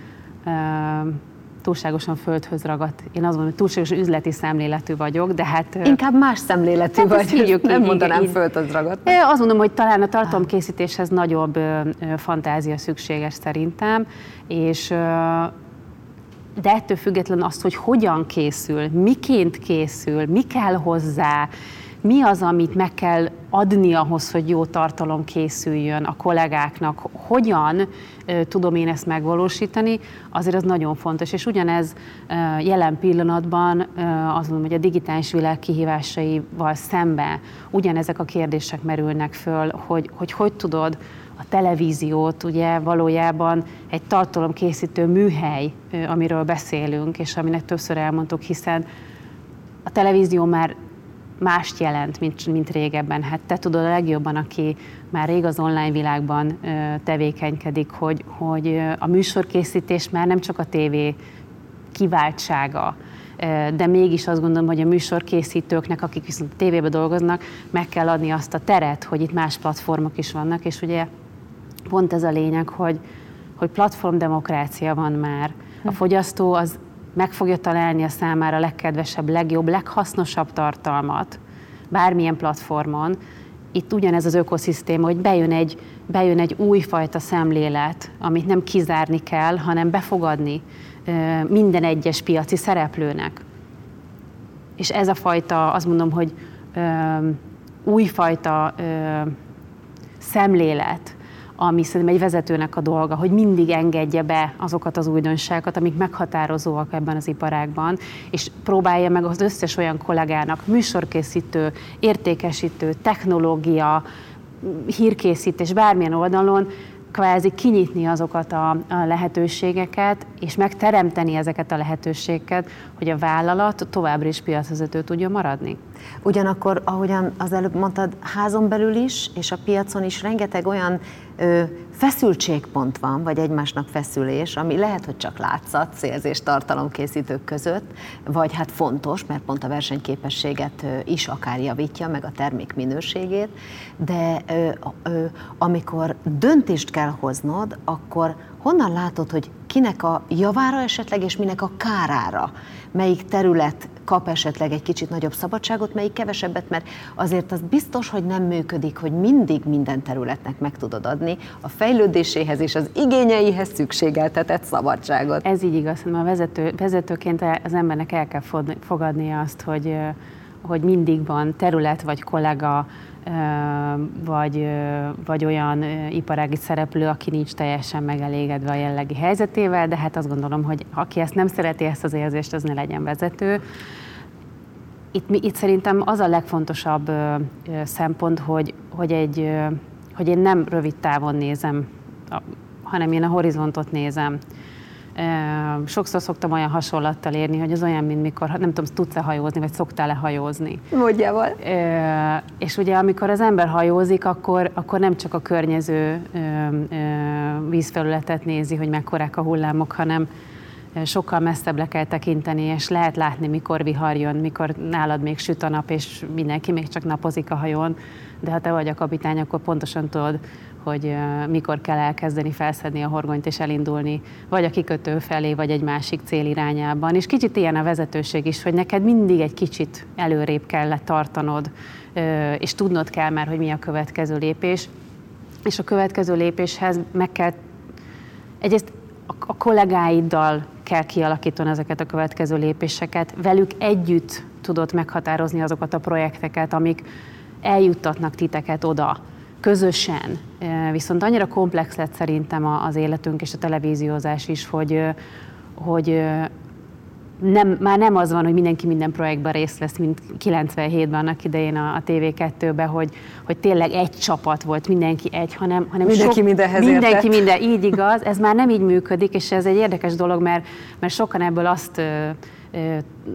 túlságosan földhöz ragadt. Én azt mondom, hogy túlságosan üzleti szemléletű vagyok, de hát... Inkább más szemléletű hát vagy, hívjuk, nem így, mondanám így, földhöz ragadt. Azt mondom, hogy talán a tartalomkészítéshez nagyobb fantázia szükséges szerintem, és de ettől független azt, hogy hogyan készül, miként készül, mi kell hozzá, mi az, amit meg kell adni ahhoz, hogy jó tartalom készüljön a kollégáknak, hogyan tudom én ezt megvalósítani, azért az nagyon fontos. És ugyanez jelen pillanatban azt mondom, hogy a digitális világ kihívásaival szembe ugyanezek a kérdések merülnek föl, hogy hogy, hogy tudod a televíziót ugye valójában egy tartalomkészítő műhely, amiről beszélünk, és aminek többször elmondtuk, hiszen a televízió már mást jelent, mint, mint régebben. Hát te tudod a legjobban, aki már rég az online világban tevékenykedik, hogy, hogy a műsorkészítés már nem csak a tévé kiváltsága, de mégis azt gondolom, hogy a műsorkészítőknek, akik viszont a tévében dolgoznak, meg kell adni azt a teret, hogy itt más platformok is vannak, és ugye pont ez a lényeg, hogy, hogy platformdemokrácia van már. A hm. fogyasztó az meg fogja találni a számára legkedvesebb, legjobb, leghasznosabb tartalmat bármilyen platformon. Itt ugyanez az ökoszisztéma, hogy bejön egy, bejön egy újfajta szemlélet, amit nem kizárni kell, hanem befogadni minden egyes piaci szereplőnek. És ez a fajta, azt mondom, hogy újfajta szemlélet, ami szerintem egy vezetőnek a dolga, hogy mindig engedje be azokat az újdonságokat, amik meghatározóak ebben az iparágban, és próbálja meg az összes olyan kollégának, műsorkészítő, értékesítő, technológia, hírkészítés, bármilyen oldalon kvázi kinyitni azokat a, lehetőségeket, és megteremteni ezeket a lehetőségeket, hogy a vállalat továbbra is piacvezető tudjon maradni. Ugyanakkor, ahogyan az előbb mondtad, házon belül is, és a piacon is rengeteg olyan ö, feszültségpont van, vagy egymásnak feszülés, ami lehet, hogy csak látszat célzés tartalomkészítők között, vagy hát fontos, mert pont a versenyképességet is akár javítja, meg a termék minőségét, de ö, ö, amikor döntést kell hoznod, akkor honnan látod, hogy kinek a javára esetleg, és minek a kárára, melyik terület kap esetleg egy kicsit nagyobb szabadságot, melyik kevesebbet, mert azért az biztos, hogy nem működik, hogy mindig minden területnek meg tudod adni a fejlődéséhez és az igényeihez szükségeltetett szabadságot. Ez így igaz, a vezető, vezetőként az embernek el kell fogadnia azt, hogy, hogy mindig van terület vagy kollega, vagy, vagy olyan iparági szereplő, aki nincs teljesen megelégedve a jellegi helyzetével, de hát azt gondolom, hogy aki ezt nem szereti, ezt az érzést, az ne legyen vezető. Itt, itt szerintem az a legfontosabb szempont, hogy, hogy egy hogy én nem rövid távon nézem, hanem én a horizontot nézem. Sokszor szoktam olyan hasonlattal érni, hogy az olyan, mint mikor, nem tudom, tudsz-e hajózni, vagy szoktál-e hajózni. Módjával. És ugye amikor az ember hajózik, akkor, akkor nem csak a környező vízfelületet nézi, hogy mekkorák a hullámok, hanem sokkal messzebb le kell tekinteni, és lehet látni, mikor vihar jön, mikor nálad még süt a nap, és mindenki még csak napozik a hajón, de ha te vagy a kapitány, akkor pontosan tudod, hogy mikor kell elkezdeni felszedni a horgonyt és elindulni, vagy a kikötő felé, vagy egy másik cél irányában. És kicsit ilyen a vezetőség is, hogy neked mindig egy kicsit előrébb kell tartanod, és tudnod kell már, hogy mi a következő lépés. És a következő lépéshez meg kell egyrészt a kollégáiddal kell kialakítani ezeket a következő lépéseket, velük együtt tudod meghatározni azokat a projekteket, amik eljuttatnak titeket oda, közösen. Viszont annyira komplex lett szerintem az életünk és a televíziózás is, hogy, hogy nem, már nem az van, hogy mindenki minden projektben részt vesz, mint 97-ben annak idején a, a TV2-ben, hogy, hogy tényleg egy csapat volt, mindenki egy, hanem, hanem mindenki sok, mindenhez Mindenki értett. minden, így igaz. Ez már nem így működik, és ez egy érdekes dolog, mert, mert sokan ebből azt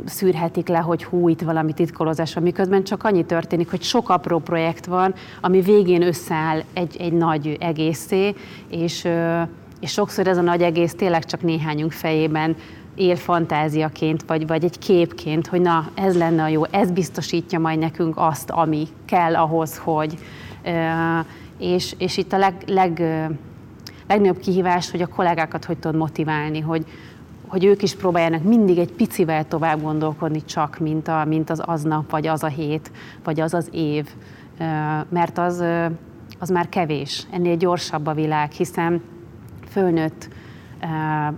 szűrhetik le, hogy hú, itt valami titkolózás van, miközben csak annyi történik, hogy sok apró projekt van, ami végén összeáll egy, egy nagy egészé, és, és sokszor ez a nagy egész tényleg csak néhányunk fejében él fantáziaként, vagy, vagy egy képként, hogy na, ez lenne a jó, ez biztosítja majd nekünk azt, ami kell ahhoz, hogy. És, és itt a leg, leg, legnagyobb kihívás, hogy a kollégákat hogy tudod motiválni, hogy, hogy ők is próbáljanak mindig egy picivel tovább gondolkodni csak, mint, a, mint az aznap, vagy az a hét, vagy az az év. Mert az, az már kevés. Ennél gyorsabb a világ, hiszen fölnőtt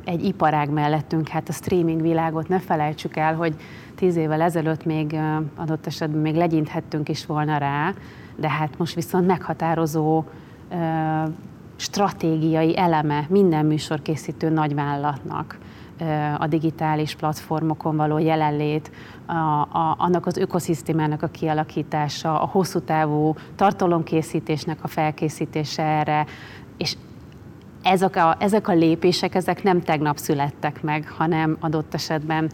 egy iparág mellettünk, hát a streaming világot ne felejtsük el, hogy tíz évvel ezelőtt még adott esetben még legyinthettünk is volna rá, de hát most viszont meghatározó stratégiai eleme minden műsorkészítő nagyvállalatnak a digitális platformokon való jelenlét, a, a, annak az ökoszisztémának a kialakítása, a hosszú távú tartalomkészítésnek a felkészítése erre, és ezek a, ezek a lépések, ezek nem tegnap születtek meg, hanem adott esetben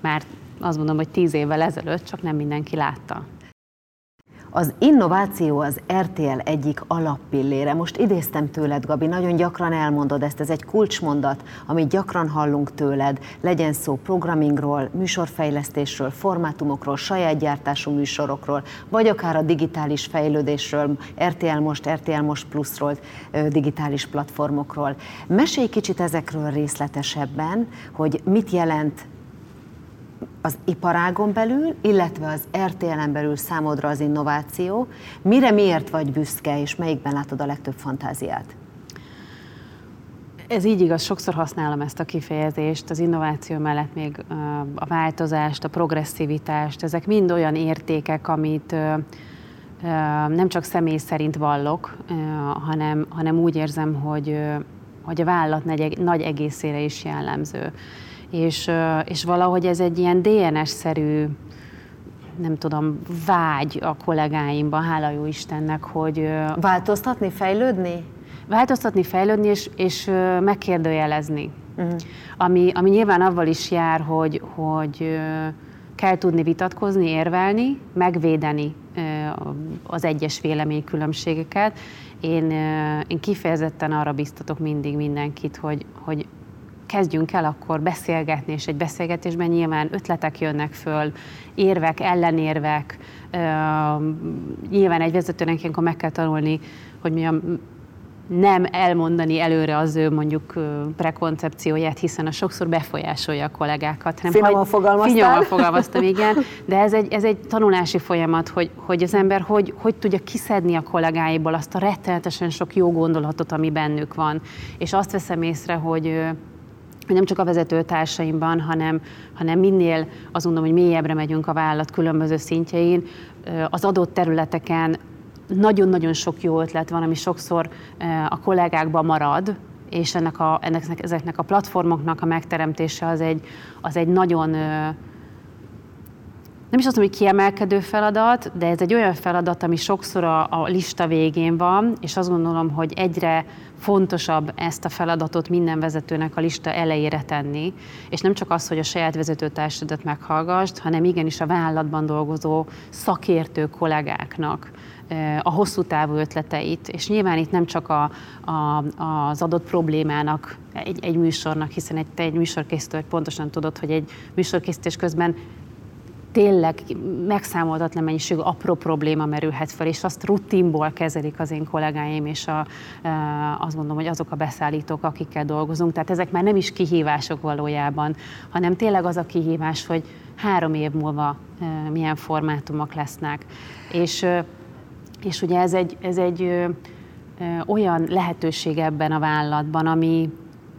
már azt mondom, hogy tíz évvel ezelőtt, csak nem mindenki látta. Az innováció az RTL egyik alappillére. Most idéztem tőled, Gabi, nagyon gyakran elmondod ezt, ez egy kulcsmondat, amit gyakran hallunk tőled, legyen szó programmingról, műsorfejlesztésről, formátumokról, saját gyártású műsorokról, vagy akár a digitális fejlődésről, RTL Most, RTL Most Plusról, digitális platformokról. Mesélj kicsit ezekről részletesebben, hogy mit jelent az iparágon belül, illetve az RTL-en belül számodra az innováció, mire miért vagy büszke, és melyikben látod a legtöbb fantáziát? Ez így igaz, sokszor használom ezt a kifejezést, az innováció mellett még a változást, a progresszivitást, ezek mind olyan értékek, amit nem csak személy szerint vallok, hanem, hanem úgy érzem, hogy, hogy a vállalat nagy egészére is jellemző és, és valahogy ez egy ilyen DNS-szerű nem tudom, vágy a kollégáimban, hála jó Istennek, hogy... Változtatni, fejlődni? Változtatni, fejlődni és, és megkérdőjelezni. Uh-huh. Ami, ami nyilván avval is jár, hogy, hogy kell tudni vitatkozni, érvelni, megvédeni az egyes véleménykülönbségeket. Én, én kifejezetten arra biztatok mindig mindenkit, hogy, hogy kezdjünk el akkor beszélgetni, és egy beszélgetésben nyilván ötletek jönnek föl, érvek, ellenérvek. Nyilván egy vezetőnek ilyenkor meg kell tanulni, hogy mi a nem elmondani előre az ő mondjuk prekoncepcióját, hiszen a sokszor befolyásolja a kollégákat. Hanem finoman fogalmaztál? Finoman fogalmaztam, igen. De ez egy, ez egy tanulási folyamat, hogy, hogy az ember hogy, hogy tudja kiszedni a kollégáiból azt a rettenetesen sok jó gondolatot, ami bennük van. És azt veszem észre, hogy hogy nem csak a vezetőtársaimban, hanem, hanem minél azt mondom, hogy mélyebbre megyünk a vállalat különböző szintjein, az adott területeken nagyon-nagyon sok jó ötlet van, ami sokszor a kollégákban marad, és ennek a, ennek, ezeknek a platformoknak a megteremtése az egy, az egy nagyon nem is azt mondom, hogy kiemelkedő feladat, de ez egy olyan feladat, ami sokszor a, a lista végén van, és azt gondolom, hogy egyre fontosabb ezt a feladatot minden vezetőnek a lista elejére tenni, és nem csak az, hogy a saját vezetőtársadat meghallgassd, hanem igenis a vállalatban dolgozó szakértő kollégáknak a hosszú távú ötleteit, és nyilván itt nem csak a, a, az adott problémának egy, egy műsornak, hiszen egy, te egy műsorkészítő pontosan tudod, hogy egy műsorkészítés közben tényleg megszámoltatlan mennyiségű apró probléma merülhet fel, és azt rutinból kezelik az én kollégáim, és a, azt mondom, hogy azok a beszállítók, akikkel dolgozunk. Tehát ezek már nem is kihívások valójában, hanem tényleg az a kihívás, hogy három év múlva milyen formátumok lesznek. És, és ugye ez egy, ez egy olyan lehetőség ebben a vállalatban, ami,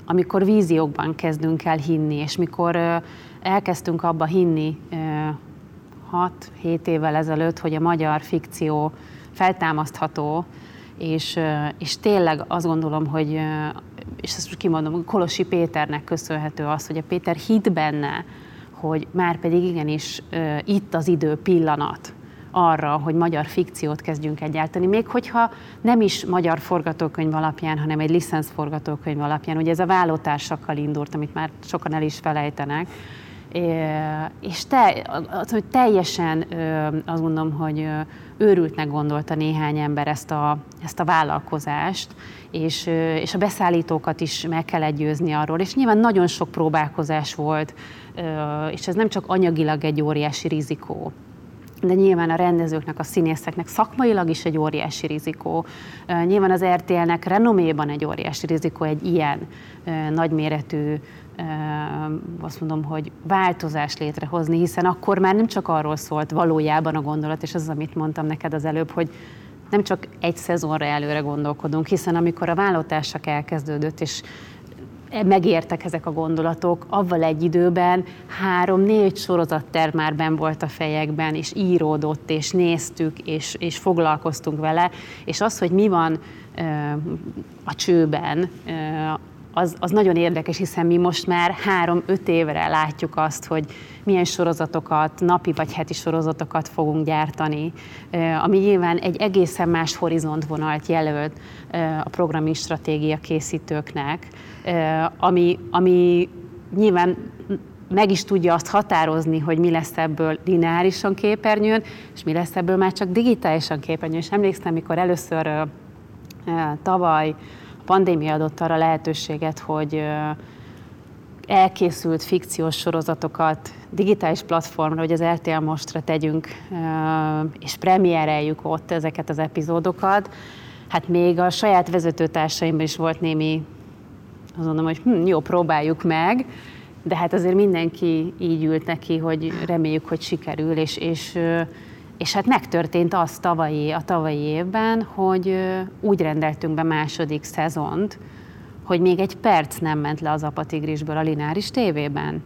amikor víziókban kezdünk el hinni, és mikor elkezdtünk abba hinni 6-7 évvel ezelőtt, hogy a magyar fikció feltámasztható, és, és tényleg azt gondolom, hogy, és ezt kimondom, Kolosi Péternek köszönhető az, hogy a Péter hit benne, hogy már pedig igenis itt az idő pillanat arra, hogy magyar fikciót kezdjünk egyáltalán, még hogyha nem is magyar forgatókönyv alapján, hanem egy licensz forgatókönyv alapján. Ugye ez a vállótársakkal indult, amit már sokan el is felejtenek, és te, az, hogy teljesen azt mondom, hogy őrültnek gondolta néhány ember ezt a, ezt a vállalkozást, és, és a beszállítókat is meg kell győzni arról, és nyilván nagyon sok próbálkozás volt, és ez nem csak anyagilag egy óriási rizikó, de nyilván a rendezőknek, a színészeknek szakmailag is egy óriási rizikó. Nyilván az RTL-nek renoméban egy óriási rizikó egy ilyen nagyméretű azt mondom, hogy változást létrehozni, hiszen akkor már nem csak arról szólt valójában a gondolat, és az, amit mondtam neked az előbb, hogy nem csak egy szezonra előre gondolkodunk, hiszen amikor a vállalatársak elkezdődött, és megértek ezek a gondolatok, avval egy időben három-négy sorozatterv már ben volt a fejekben, és íródott, és néztük, és, és foglalkoztunk vele, és az, hogy mi van a csőben, az, az nagyon érdekes, hiszen mi most már három-öt évre látjuk azt, hogy milyen sorozatokat, napi vagy heti sorozatokat fogunk gyártani, ami nyilván egy egészen más horizontvonalt jelölt a programi stratégia készítőknek, ami, ami nyilván meg is tudja azt határozni, hogy mi lesz ebből lineárisan képernyőn, és mi lesz ebből már csak digitálisan képernyőn. És emlékszem, mikor először tavaly pandémia adott arra lehetőséget, hogy elkészült fikciós sorozatokat digitális platformra, hogy az RTL Mostra tegyünk, és premiereljük ott ezeket az epizódokat. Hát még a saját vezetőtársaimban is volt némi, azt mondom, hogy hm, jó, próbáljuk meg, de hát azért mindenki így ült neki, hogy reméljük, hogy sikerül, és, és és hát megtörtént az tavalyi, a tavalyi évben, hogy úgy rendeltünk be második szezont, hogy még egy perc nem ment le az apatigrisből a lineáris tévében.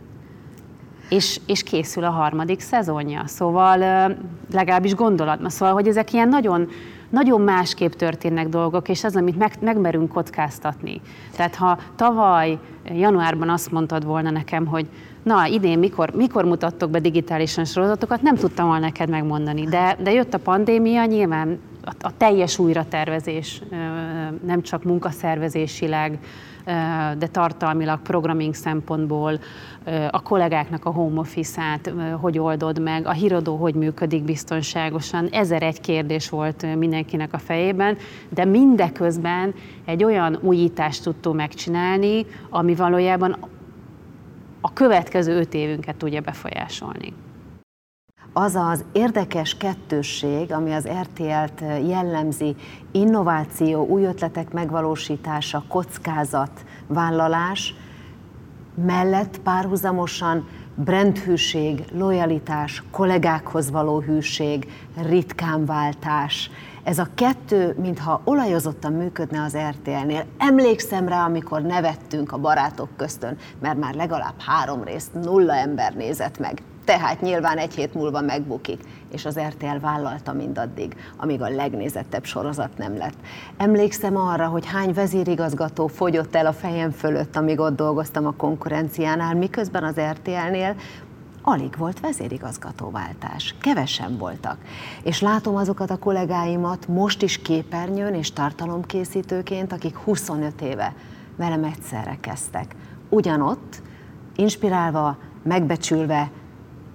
És, és készül a harmadik szezonja. Szóval legalábbis gondolatban. Szóval, hogy ezek ilyen nagyon, nagyon másképp történnek dolgok, és ez, amit meg, megmerünk kockáztatni. Tehát ha tavaly januárban azt mondtad volna nekem, hogy na, idén mikor, mikor mutattok be digitálisan sorozatokat, nem tudtam volna neked megmondani, de, de jött a pandémia, nyilván a, a teljes újratervezés, nem csak munkaszervezésileg, de tartalmilag, programming szempontból, a kollégáknak a home office-át hogy oldod meg, a híradó hogy működik biztonságosan. Ezer egy kérdés volt mindenkinek a fejében, de mindeközben egy olyan újítást tudtunk megcsinálni, ami valójában a következő öt évünket tudja befolyásolni. Az az érdekes kettősség, ami az RTL-t jellemzi, innováció, új ötletek megvalósítása, kockázat, vállalás, mellett párhuzamosan brandhűség, lojalitás, kollégákhoz való hűség, ritkán váltás, ez a kettő, mintha olajozottan működne az RTL-nél. Emlékszem rá, amikor nevettünk a barátok köztön, mert már legalább három részt nulla ember nézett meg. Tehát nyilván egy hét múlva megbukik, és az RTL vállalta mindaddig, amíg a legnézettebb sorozat nem lett. Emlékszem arra, hogy hány vezérigazgató fogyott el a fejem fölött, amíg ott dolgoztam a konkurenciánál, miközben az RTL-nél alig volt vezérigazgatóváltás, kevesen voltak. És látom azokat a kollégáimat most is képernyőn és tartalomkészítőként, akik 25 éve velem egyszerre kezdtek. Ugyanott, inspirálva, megbecsülve,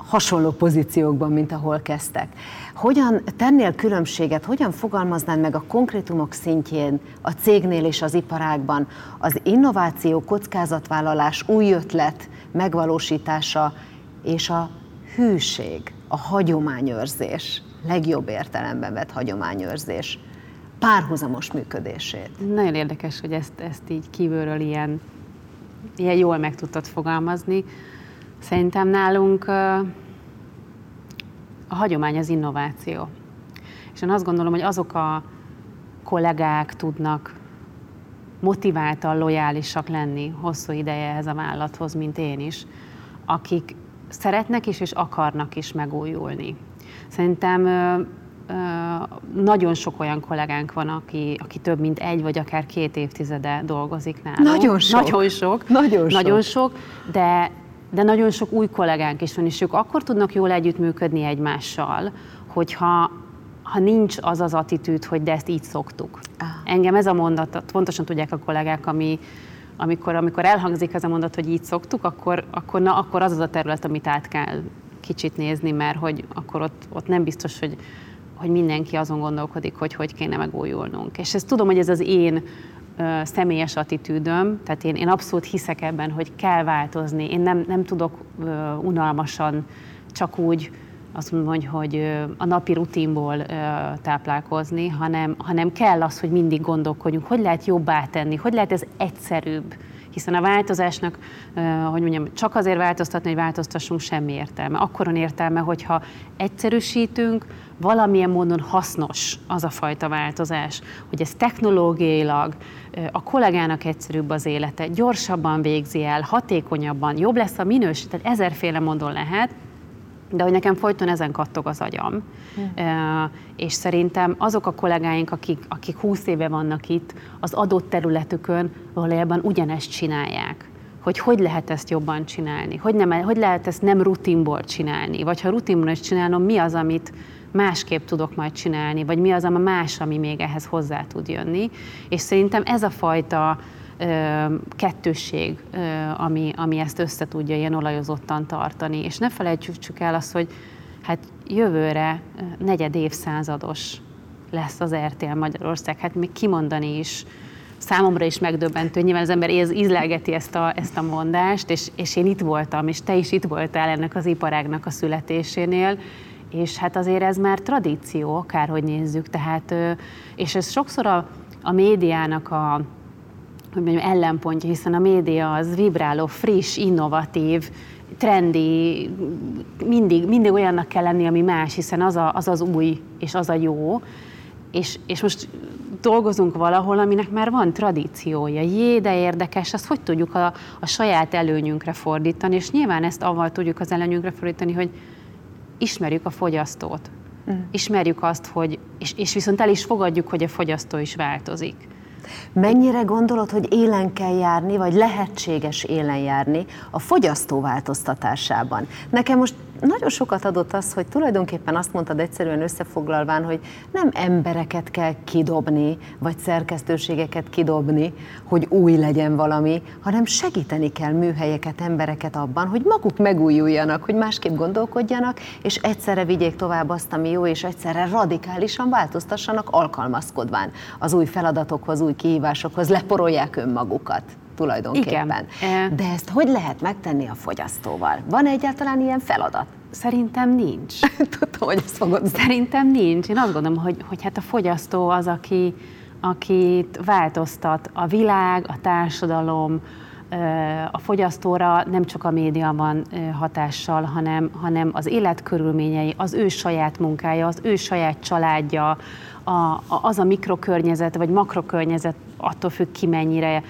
hasonló pozíciókban, mint ahol kezdtek. Hogyan tennél különbséget, hogyan fogalmaznád meg a konkrétumok szintjén a cégnél és az iparágban az innováció, kockázatvállalás, új ötlet megvalósítása és a hűség, a hagyományőrzés, legjobb értelemben vett hagyományőrzés párhuzamos működését. Nagyon érdekes, hogy ezt, ezt így kívülről ilyen, ilyen jól meg tudtad fogalmazni. Szerintem nálunk a hagyomány az innováció. És én azt gondolom, hogy azok a kollégák tudnak motiváltan, lojálisak lenni hosszú ideje ehhez a vállalathoz, mint én is, akik szeretnek is és akarnak is megújulni. Szerintem nagyon sok olyan kollégánk van, aki, aki több mint egy vagy akár két évtizede dolgozik nálunk. Nagyon sok. Nagyon sok. Nagyon sok. Nagyon sok de, de nagyon sok új kollégánk is van, és ők akkor tudnak jól együttműködni egymással, hogyha ha nincs az az attitűd, hogy de ezt így szoktuk. Ah. Engem ez a mondat, pontosan tudják a kollégák, ami, amikor, amikor elhangzik ez a mondat, hogy így szoktuk, akkor, akkor, na, akkor az az a terület, amit át kell kicsit nézni, mert hogy akkor ott, ott nem biztos, hogy, hogy mindenki azon gondolkodik, hogy hogy kéne megújulnunk. És ezt tudom, hogy ez az én ö, személyes attitűdöm, tehát én, én abszolút hiszek ebben, hogy kell változni. Én nem, nem tudok ö, unalmasan csak úgy azt mondom, hogy, a napi rutinból táplálkozni, hanem, hanem kell az, hogy mindig gondolkodjunk, hogy lehet jobbá tenni, hogy lehet ez egyszerűbb. Hiszen a változásnak, hogy mondjam, csak azért változtatni, hogy változtassunk, semmi értelme. Akkoron értelme, hogyha egyszerűsítünk, valamilyen módon hasznos az a fajta változás, hogy ez technológiailag a kollégának egyszerűbb az élete, gyorsabban végzi el, hatékonyabban, jobb lesz a minőség, tehát ezerféle módon lehet, de hogy nekem folyton ezen kattog az agyam. Mm. És szerintem azok a kollégáink, akik, akik 20 éve vannak itt, az adott területükön valójában ugyanezt csinálják hogy hogy lehet ezt jobban csinálni, hogy, nem, hogy lehet ezt nem rutinból csinálni, vagy ha rutinból is csinálom, mi az, amit másképp tudok majd csinálni, vagy mi az, a más, ami még ehhez hozzá tud jönni. És szerintem ez a fajta kettősség, ami, ami ezt össze tudja ilyen olajozottan tartani. És ne felejtsük el azt, hogy hát jövőre negyed évszázados lesz az RTL Magyarország. Hát még kimondani is számomra is megdöbbentő. Nyilván az ember ízlelgeti ezt a, ezt a mondást, és, és én itt voltam, és te is itt voltál ennek az iparágnak a születésénél, és hát azért ez már tradíció, akárhogy nézzük, tehát, és ez sokszor a, a médiának a, hogy mondjam, ellenpontja, hiszen a média az vibráló, friss, innovatív, trendi, mindig, mindig olyannak kell lenni, ami más, hiszen az, a, az az új, és az a jó. És, és most dolgozunk valahol, aminek már van tradíciója. Jé, de érdekes, azt hogy tudjuk a, a saját előnyünkre fordítani, és nyilván ezt avval tudjuk az előnyünkre fordítani, hogy ismerjük a fogyasztót. Mm. Ismerjük azt, hogy, és, és viszont el is fogadjuk, hogy a fogyasztó is változik. Mennyire gondolod, hogy élen kell járni, vagy lehetséges élen járni a fogyasztó változtatásában? Nekem most nagyon sokat adott az, hogy tulajdonképpen azt mondtad egyszerűen összefoglalván, hogy nem embereket kell kidobni, vagy szerkesztőségeket kidobni, hogy új legyen valami, hanem segíteni kell műhelyeket, embereket abban, hogy maguk megújuljanak, hogy másképp gondolkodjanak, és egyszerre vigyék tovább azt, ami jó, és egyszerre radikálisan változtassanak alkalmazkodván. Az új feladatokhoz, új kihívásokhoz, leporolják önmagukat tulajdonképpen. Igen. De ezt hogy lehet megtenni a fogyasztóval? Van egyáltalán ilyen feladat? Szerintem nincs. Tudtam, hogy ezt fogod. Szerintem nincs. Én azt gondolom, hogy, hogy hát a fogyasztó az, aki, akit változtat a világ, a társadalom, a fogyasztóra nem csak a média van hatással, hanem, hanem az életkörülményei, az ő saját munkája, az ő saját családja, a, az a mikrokörnyezet vagy makrokörnyezet attól függ ki mennyire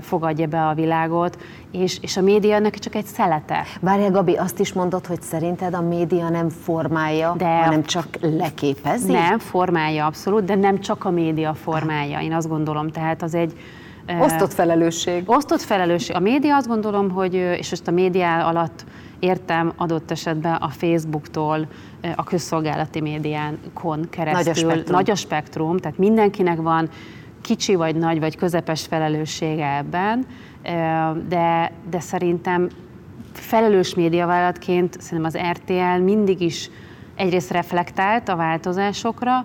fogadja be a világot, és, és a média ennek csak egy szelete. Várja Gabi, azt is mondod, hogy szerinted a média nem formálja, de hanem csak leképezi? Nem, formálja abszolút, de nem csak a média formálja, én azt gondolom. Tehát az egy, Osztott felelősség. Osztott felelősség. A média azt gondolom, hogy, és most a média alatt értem adott esetben a Facebooktól, a közszolgálati médiánkon keresztül. Nagy a spektrum. Nagy a spektrum, tehát mindenkinek van kicsi vagy nagy vagy közepes felelőssége ebben, de, de szerintem felelős médiavállalatként szerintem az RTL mindig is egyrészt reflektált a változásokra,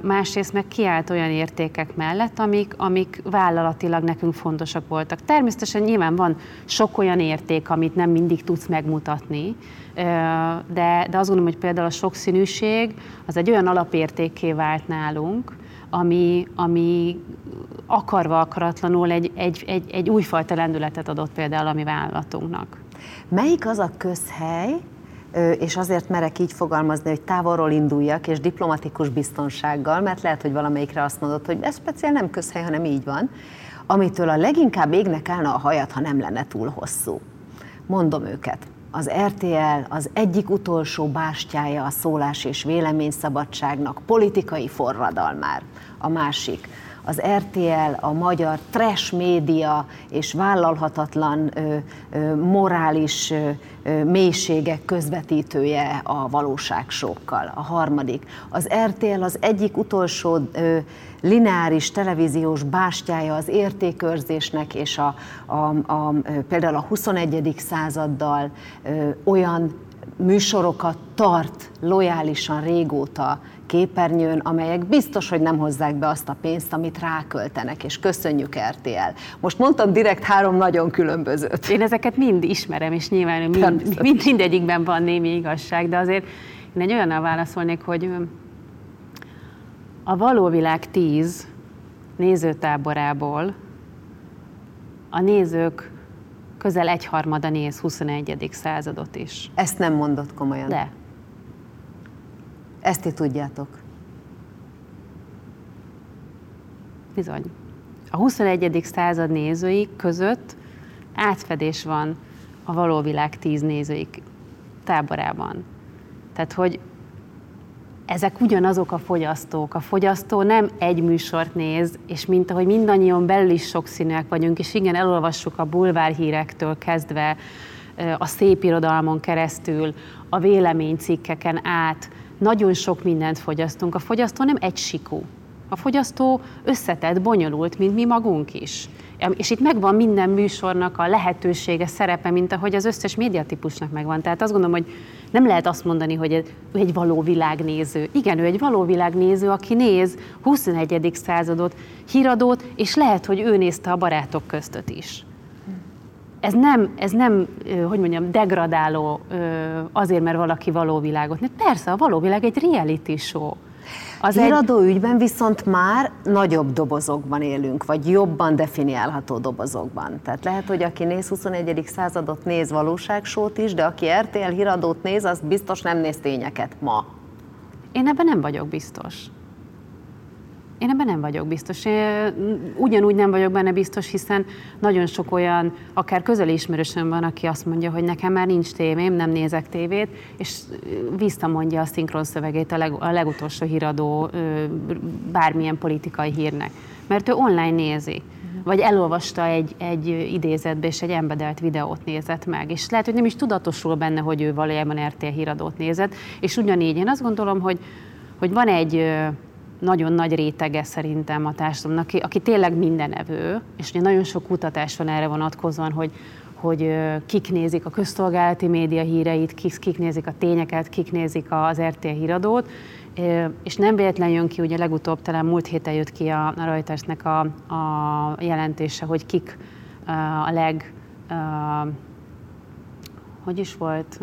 másrészt meg kiállt olyan értékek mellett, amik, amik vállalatilag nekünk fontosak voltak. Természetesen nyilván van sok olyan érték, amit nem mindig tudsz megmutatni, de, de azt gondolom, hogy például a sokszínűség az egy olyan alapértékké vált nálunk, ami, ami akarva akaratlanul egy, egy, egy, egy újfajta lendületet adott például a mi vállalatunknak. Melyik az a közhely, és azért merek így fogalmazni, hogy távolról induljak, és diplomatikus biztonsággal, mert lehet, hogy valamelyikre azt mondod, hogy ez speciál nem közhely, hanem így van, amitől a leginkább égnek állna a hajat, ha nem lenne túl hosszú. Mondom őket. Az RTL az egyik utolsó bástyája a szólás és véleményszabadságnak, politikai forradalmár. A másik az RTL, a magyar trash média és vállalhatatlan ö, ö, morális ö, ö, mélységek közvetítője a valóságsókkal. A harmadik, az RTL az egyik utolsó ö, lineáris televíziós bástyája az értékörzésnek és a, a, a, például a 21. századdal ö, olyan műsorokat tart lojálisan régóta képernyőn, amelyek biztos, hogy nem hozzák be azt a pénzt, amit ráköltenek, és köszönjük RTL. Most mondtam direkt három nagyon különbözőt. Én ezeket mind ismerem, és nyilván mind, mind, mindegyikben van némi igazság, de azért én egy olyannal válaszolnék, hogy a való világ tíz nézőtáborából a nézők közel egyharmada néz 21. századot is. Ezt nem mondott komolyan. De. Ezt ti tudjátok. Bizony. A 21. század nézői között átfedés van a való világ tíz nézőik táborában. Tehát, hogy ezek ugyanazok a fogyasztók. A fogyasztó nem egy műsort néz, és mint ahogy mindannyian belül is sokszínűek vagyunk, és igen, elolvassuk a bulvárhírektől kezdve, a szép irodalmon keresztül, a véleménycikkeken át, nagyon sok mindent fogyasztunk. A fogyasztó nem egy sikú. A fogyasztó összetett, bonyolult, mint mi magunk is. És itt megvan minden műsornak a lehetősége, szerepe, mint ahogy az összes médiatípusnak megvan. Tehát azt gondolom, hogy nem lehet azt mondani, hogy ő egy való világnéző. Igen, ő egy való világnéző, aki néz 21. századot, híradót, és lehet, hogy ő nézte a barátok között is. Ez nem, ez nem, hogy mondjam, degradáló azért, mert valaki való világot. Persze, a való világ egy reality show. Az Híradó egy... ügyben viszont már nagyobb dobozokban élünk, vagy jobban definiálható dobozokban. Tehát lehet, hogy aki néz 21. századot, néz valóságsót is, de aki RTL híradót néz, az biztos nem néz tényeket ma. Én ebben nem vagyok biztos. Én ebben nem vagyok biztos. Én ugyanúgy nem vagyok benne biztos, hiszen nagyon sok olyan, akár közeli ismerősöm van, aki azt mondja, hogy nekem már nincs tévém, nem nézek tévét, és visszamondja a szinkron szövegét a, leg, a legutolsó híradó bármilyen politikai hírnek. Mert ő online nézi vagy elolvasta egy, egy idézetbe, és egy embedelt videót nézett meg. És lehet, hogy nem is tudatosul benne, hogy ő valójában RTL híradót nézett. És ugyanígy én azt gondolom, hogy, hogy van egy nagyon nagy rétege szerintem a társadalomnak, aki, aki tényleg mindenevő, és ugye nagyon sok kutatás van erre vonatkozóan, hogy, hogy kik nézik a közszolgálati média híreit, kik, kik nézik a tényeket, kik nézik az RTL híradót, és nem véletlen jön ki, ugye legutóbb talán múlt héten jött ki a, a Reutersnek a, a jelentése, hogy kik a leg hogy is volt,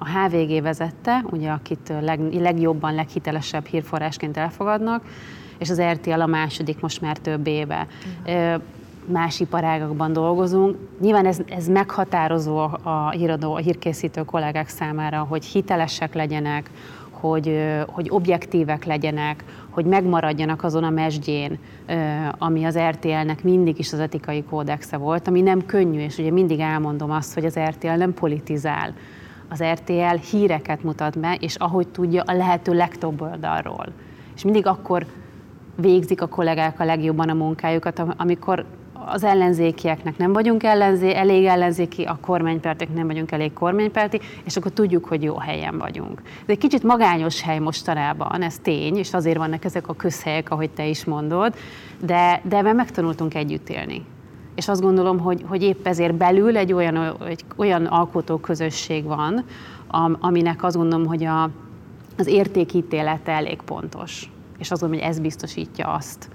a HVG vezette, ugye, akit leg, legjobban, leghitelesebb hírforrásként elfogadnak, és az RTL a második most már több éve. Uh-huh. Más iparágakban dolgozunk. Nyilván ez, ez meghatározó a, híradó, a hírkészítő kollégák számára, hogy hitelesek legyenek, hogy, hogy objektívek legyenek, hogy megmaradjanak azon a mesdjén, ami az RTL-nek mindig is az etikai kódexe volt, ami nem könnyű, és ugye mindig elmondom azt, hogy az RTL nem politizál. Az RTL híreket mutat be, és ahogy tudja, a lehető legtöbb oldalról. És mindig akkor végzik a kollégák a legjobban a munkájukat, amikor az ellenzékieknek nem vagyunk ellenzé, elég ellenzéki, a kormánypártiak nem vagyunk elég kormánypárti, és akkor tudjuk, hogy jó helyen vagyunk. Ez egy kicsit magányos hely mostanában, ez tény, és azért vannak ezek a közhelyek, ahogy te is mondod, de, de ebben megtanultunk együtt élni. És azt gondolom, hogy, hogy épp ezért belül egy olyan, egy olyan alkotó közösség van, aminek azt gondolom, hogy a, az értékítélete elég pontos. És azt gondolom, hogy ez biztosítja azt,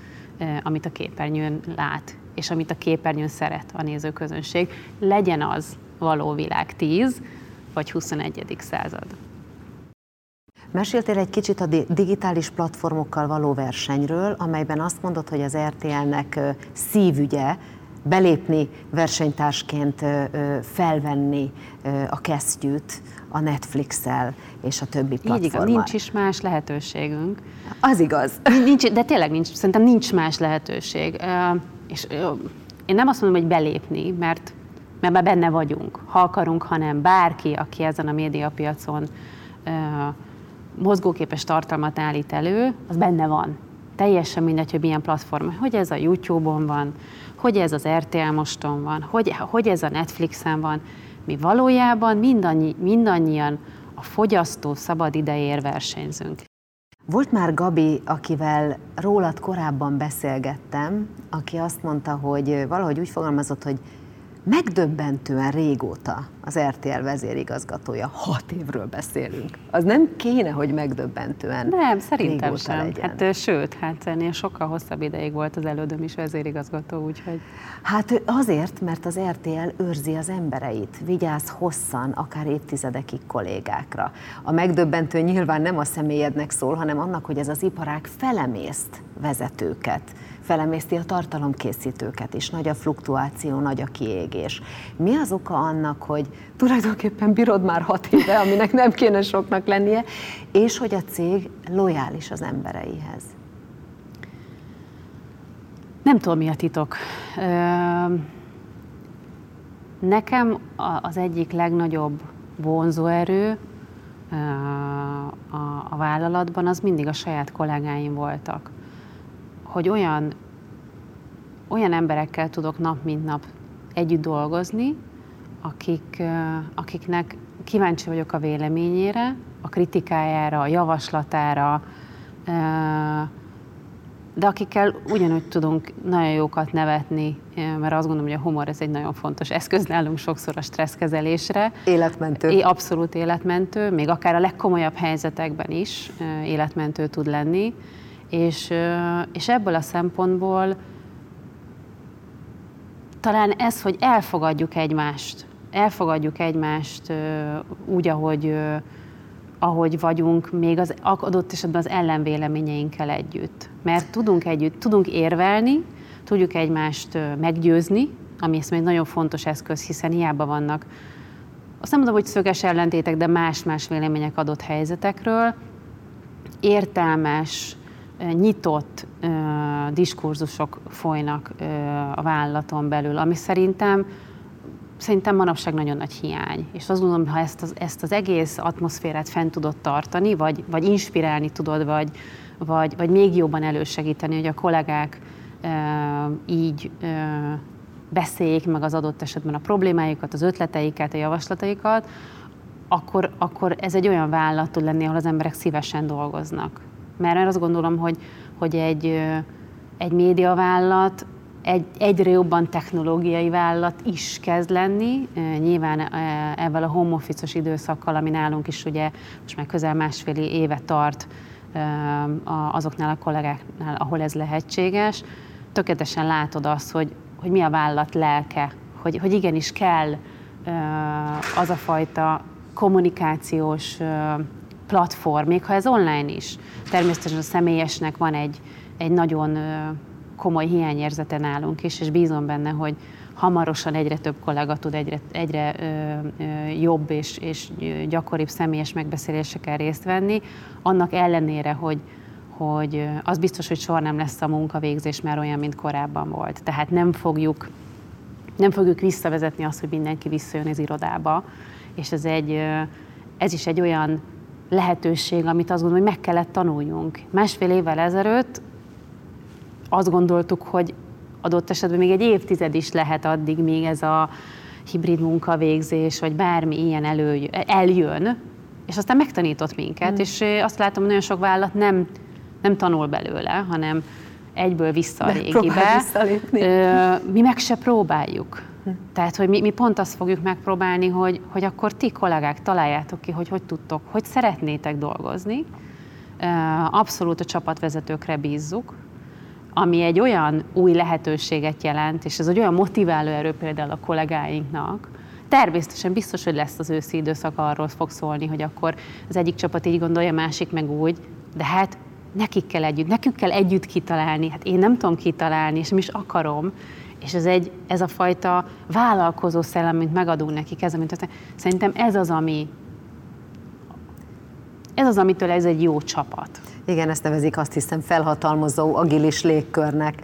amit a képernyőn lát, és amit a képernyőn szeret a nézőközönség. Legyen az való világ 10 vagy 21. század. Meséltél egy kicsit a digitális platformokkal való versenyről, amelyben azt mondod, hogy az RTL-nek szívügye belépni versenytársként, felvenni a kesztyűt a Netflix-el és a többi platformmal. Így igaz, nincs is más lehetőségünk. Az igaz. Nincs, de tényleg nincs, szerintem nincs más lehetőség. És én nem azt mondom, hogy belépni, mert, mert már benne vagyunk, ha akarunk, hanem bárki, aki ezen a médiapiacon mozgóképes tartalmat állít elő, az benne van. Teljesen mindegy, hogy milyen platform. Hogy ez a YouTube-on van, hogy ez az RTL moston van, hogy, hogy ez a Netflixen van. Mi valójában mindannyi, mindannyian a fogyasztó szabad idejér versenyzünk. Volt már Gabi, akivel rólad korábban beszélgettem, aki azt mondta, hogy valahogy úgy fogalmazott, hogy megdöbbentően régóta az RTL vezérigazgatója. Hat évről beszélünk. Az nem kéne, hogy megdöbbentően Nem, szerintem sem. Legyen. Hát, sőt, hát ennél sokkal hosszabb ideig volt az elődöm is vezérigazgató, úgyhogy... Hát azért, mert az RTL őrzi az embereit, vigyáz hosszan, akár évtizedekig kollégákra. A megdöbbentő nyilván nem a személyednek szól, hanem annak, hogy ez az iparág felemészt vezetőket felemészti a tartalomkészítőket is, nagy a fluktuáció, nagy a kiégés. Mi az oka annak, hogy tulajdonképpen bírod már hat éve, aminek nem kéne soknak lennie, és hogy a cég lojális az embereihez? Nem tudom, mi a titok. Nekem az egyik legnagyobb vonzóerő a vállalatban az mindig a saját kollégáim voltak hogy olyan, olyan emberekkel tudok nap mint nap együtt dolgozni, akik, akiknek kíváncsi vagyok a véleményére, a kritikájára, a javaslatára, de akikkel ugyanúgy tudunk nagyon jókat nevetni, mert azt gondolom, hogy a humor ez egy nagyon fontos eszköz nálunk sokszor a stresszkezelésre. Életmentő. É, abszolút életmentő, még akár a legkomolyabb helyzetekben is életmentő tud lenni. És, és ebből a szempontból talán ez, hogy elfogadjuk egymást, elfogadjuk egymást úgy, ahogy, ahogy vagyunk, még az adott esetben az ellenvéleményeinkkel együtt. Mert tudunk együtt, tudunk érvelni, tudjuk egymást meggyőzni, ami ezt egy nagyon fontos eszköz, hiszen hiába vannak, azt nem mondom, hogy szöges ellentétek, de más-más vélemények adott helyzetekről, értelmes, nyitott diskurzusok folynak a vállalaton belül, ami szerintem szerintem manapság nagyon nagy hiány. És azt gondolom, ha ezt az, ezt az egész atmoszférát fent tudod tartani, vagy, vagy inspirálni tudod, vagy, vagy, vagy még jobban elősegíteni, hogy a kollégák e, így e, beszéljék meg az adott esetben a problémáikat, az ötleteiket, a javaslataikat, akkor, akkor ez egy olyan vállalat tud lenni, ahol az emberek szívesen dolgoznak. Mert azt gondolom, hogy, hogy egy, egy médiavállalat egy, egyre jobban technológiai vállalat is kezd lenni. Nyilván ebben a home office időszakkal, ami nálunk is ugye most már közel másfél éve tart azoknál a kollégáknál, ahol ez lehetséges, tökéletesen látod azt, hogy, hogy mi a vállalat lelke, hogy, hogy igenis kell az a fajta kommunikációs platform, még ha ez online is. Természetesen a személyesnek van egy, egy nagyon komoly hiányérzete nálunk is, és bízom benne, hogy hamarosan egyre több kollega tud egyre, egyre ö, ö, jobb és, és gyakoribb személyes megbeszéléseken részt venni, annak ellenére, hogy, hogy az biztos, hogy soha nem lesz a munkavégzés már olyan, mint korábban volt. Tehát nem fogjuk, nem fogjuk visszavezetni azt, hogy mindenki visszajön az irodába, és ez, egy, ez is egy olyan lehetőség, amit azt gondolom, hogy meg kellett tanuljunk. Másfél évvel ezelőtt azt gondoltuk, hogy adott esetben még egy évtized is lehet addig, még ez a hibrid munkavégzés, vagy bármi ilyen elő, eljön, és aztán megtanított minket, mm. és azt látom, hogy nagyon sok vállalat nem, nem tanul belőle, hanem egyből vissza a régibe. Mi meg se próbáljuk. Tehát, hogy mi, mi pont azt fogjuk megpróbálni, hogy, hogy akkor ti kollégák találjátok ki, hogy hogy tudtok, hogy szeretnétek dolgozni. Abszolút a csapatvezetőkre bízzuk, ami egy olyan új lehetőséget jelent, és ez egy olyan motiváló erő például a kollégáinknak, Természetesen biztos, hogy lesz az őszi időszak, arról fog szólni, hogy akkor az egyik csapat így gondolja, másik meg úgy, de hát nekik kell együtt, nekünk kell együtt kitalálni, hát én nem tudom kitalálni, és nem is akarom, és ez, egy, ez a fajta vállalkozó szellem, mint megadunk nekik, ez, amit szerintem ez az, ami ez az, amitől ez egy jó csapat. Igen, ezt nevezik azt hiszem felhatalmazó, agilis légkörnek.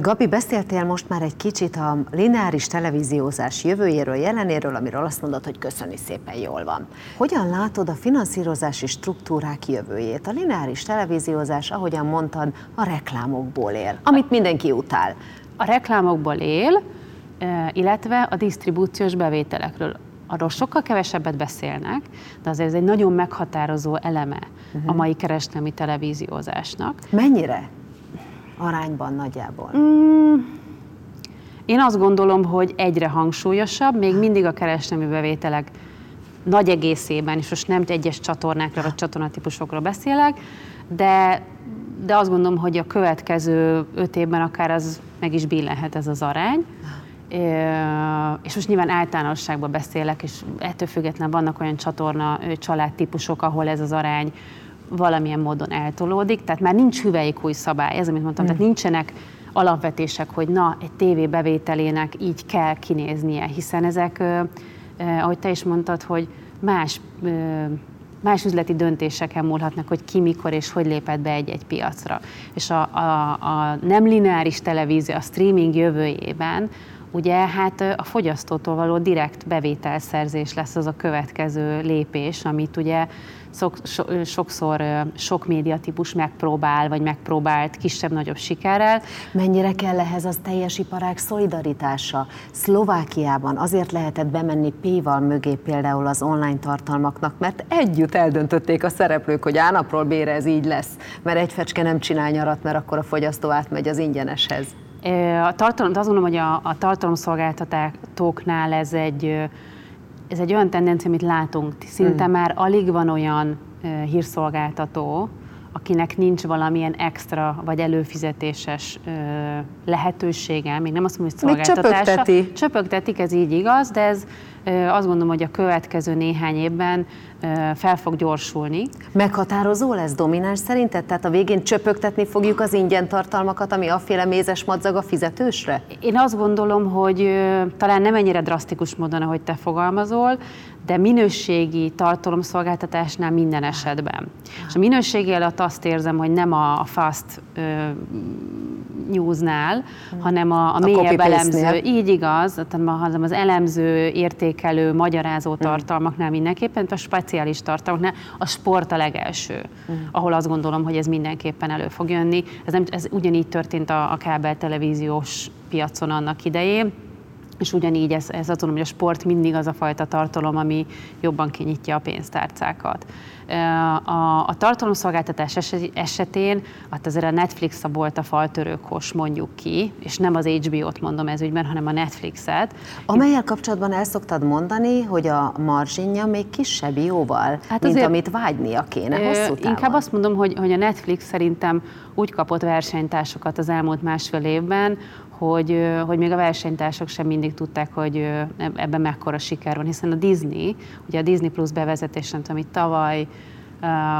Gabi, beszéltél most már egy kicsit a lineáris televíziózás jövőjéről, jelenéről, amiről azt mondod, hogy köszöni szépen jól van. Hogyan látod a finanszírozási struktúrák jövőjét? A lineáris televíziózás, ahogyan mondtad, a reklámokból él, amit mindenki utál. A reklámokból él, illetve a disztribúciós bevételekről. Arról sokkal kevesebbet beszélnek, de azért ez egy nagyon meghatározó eleme uh-huh. a mai kereskedelmi televíziózásnak. Mennyire? arányban nagyjából? Mm, én azt gondolom, hogy egyre hangsúlyosabb, még mindig a kereskedelmi bevételek nagy egészében, és most nem egyes csatornákra vagy csatornatípusokról beszélek, de, de azt gondolom, hogy a következő öt évben akár az meg is billenhet ez az arány. És most nyilván általánosságban beszélek, és ettől függetlenül vannak olyan csatorna családtípusok, ahol ez az arány valamilyen módon eltolódik, tehát már nincs hüvelyik új szabály, ez amit mondtam, mm. tehát nincsenek alapvetések, hogy na, egy tévé bevételének így kell kinéznie, hiszen ezek, ahogy te is mondtad, hogy más más üzleti döntéseken múlhatnak, hogy ki, mikor és hogy lépett be egy-egy piacra. És a, a, a nem lineáris televízió, a streaming jövőjében ugye hát a fogyasztótól való direkt bevételszerzés lesz az a következő lépés, amit ugye szok, so, sokszor sok médiatípus megpróbál, vagy megpróbált kisebb-nagyobb sikerrel. Mennyire kell ehhez az teljes iparág szolidaritása? Szlovákiában azért lehetett bemenni P-val mögé például az online tartalmaknak, mert együtt eldöntötték a szereplők, hogy ánapról bére ez így lesz, mert egy fecske nem csinál nyarat, mert akkor a fogyasztó átmegy az ingyeneshez. A tartalom, azt gondolom, hogy a, a tartalomszolgáltatóknál ez egy ez egy olyan tendencia, amit látunk. Szinte hmm. már alig van olyan hírszolgáltató, akinek nincs valamilyen extra vagy előfizetéses uh, lehetősége, még nem azt mondom, hogy szolgáltatása. csöpögteti. Csöpögtetik, ez így igaz, de ez azt gondolom, hogy a következő néhány évben fel fog gyorsulni. Meghatározó lesz domináns szerinted? Tehát a végén csöpögtetni fogjuk az ingyen tartalmakat, ami afféle mézes madzag a fizetősre? Én azt gondolom, hogy talán nem ennyire drasztikus módon, ahogy te fogalmazol, de minőségi tartalomszolgáltatásnál minden esetben. És a minőségi alatt azt érzem, hogy nem a fast newsnál, hanem a, a, a mélyebb elemző, így igaz, hanem az elemző, értékelő, magyarázó hmm. tartalmaknál mindenképpen, a speciális tartalmaknál a sport a legelső, mm. ahol azt gondolom, hogy ez mindenképpen elő fog jönni. Ez, nem, ez ugyanígy történt a, a kábel televíziós piacon annak idején, és ugyanígy ez, ez azt hogy a sport mindig az a fajta tartalom, ami jobban kinyitja a pénztárcákat. A, a tartalomszolgáltatás esetén, hát azért a Netflix a volt a faltörőkos, mondjuk ki, és nem az HBO-t mondom ez ügyben, hanem a Netflixet. Amelyel kapcsolatban el szoktad mondani, hogy a marzsinja még kisebb jóval, hát mint amit vágynia kéne hosszú távon. Inkább azt mondom, hogy, hogy a Netflix szerintem úgy kapott versenytársokat az elmúlt másfél évben, hogy, hogy még a versenytársak sem mindig tudták, hogy ebben mekkora siker van, hiszen a Disney, ugye a Disney Plus bevezetés, amit tavaly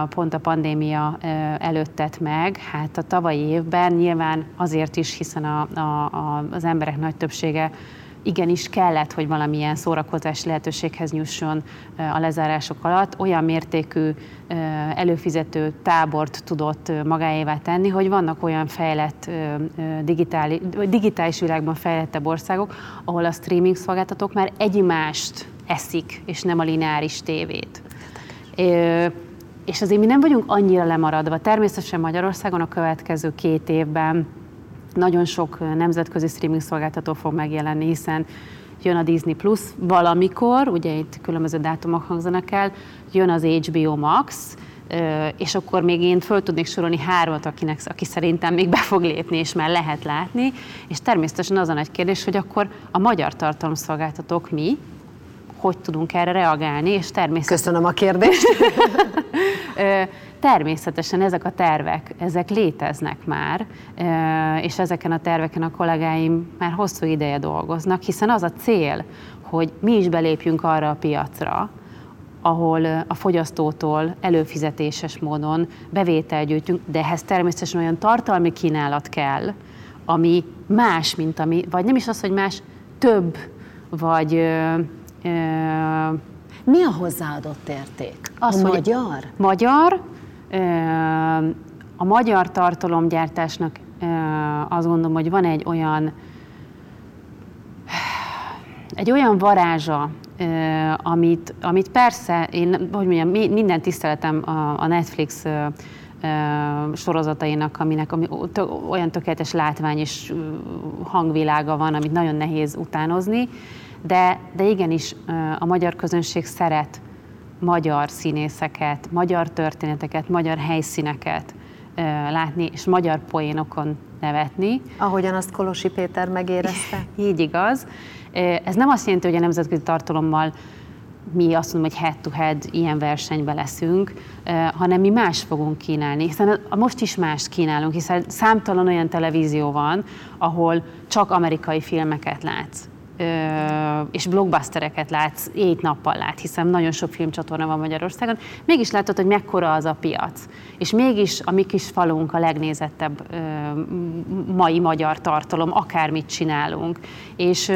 pont a pandémia előtt tett meg. Hát a tavalyi évben nyilván azért is, hiszen a, a, a, az emberek nagy többsége igenis kellett, hogy valamilyen szórakozási lehetőséghez nyusson a lezárások alatt, olyan mértékű előfizető tábort tudott magáévá tenni, hogy vannak olyan fejlett, digitális, digitális világban fejlettebb országok, ahol a streaming szolgáltatók már egymást eszik, és nem a lineáris tévét. És azért mi nem vagyunk annyira lemaradva. Természetesen Magyarországon a következő két évben nagyon sok nemzetközi streaming szolgáltató fog megjelenni, hiszen jön a Disney Plus valamikor, ugye itt különböző dátumok hangzanak el, jön az HBO Max, és akkor még én föl tudnék sorolni hármat, akinek, aki szerintem még be fog lépni, és már lehet látni, és természetesen az a nagy kérdés, hogy akkor a magyar tartalomszolgáltatók mi, hogy tudunk erre reagálni, és természetesen... Köszönöm a kérdést. természetesen ezek a tervek, ezek léteznek már, és ezeken a terveken a kollégáim már hosszú ideje dolgoznak, hiszen az a cél, hogy mi is belépjünk arra a piacra, ahol a fogyasztótól előfizetéses módon bevétel gyűjtünk, de ehhez természetesen olyan tartalmi kínálat kell, ami más, mint ami, vagy nem is az, hogy más, több, vagy... Ö, ö, Mi a hozzáadott érték? Az, a magyar? Magyar. A magyar tartalomgyártásnak azt gondolom, hogy van egy olyan egy olyan varázsa, amit, amit persze, én, hogy mondjam, minden tiszteletem a, Netflix sorozatainak, aminek ami olyan tökéletes látvány és hangvilága van, amit nagyon nehéz utánozni, de, de igenis a magyar közönség szeret magyar színészeket, magyar történeteket, magyar helyszíneket látni, és magyar poénokon nevetni. Ahogyan azt Kolosi Péter megérezte. Így igaz. Ez nem azt jelenti, hogy a nemzetközi tartalommal mi azt mondom, hogy head-to-head ilyen versenybe leszünk, hanem mi más fogunk kínálni, hiszen most is más kínálunk, hiszen számtalan olyan televízió van, ahol csak amerikai filmeket látsz és blockbustereket látsz, éjt nappal lát, hiszen nagyon sok filmcsatorna van Magyarországon, mégis látod, hogy mekkora az a piac. És mégis a mi kis falunk a legnézettebb mai magyar tartalom, akármit csinálunk. És,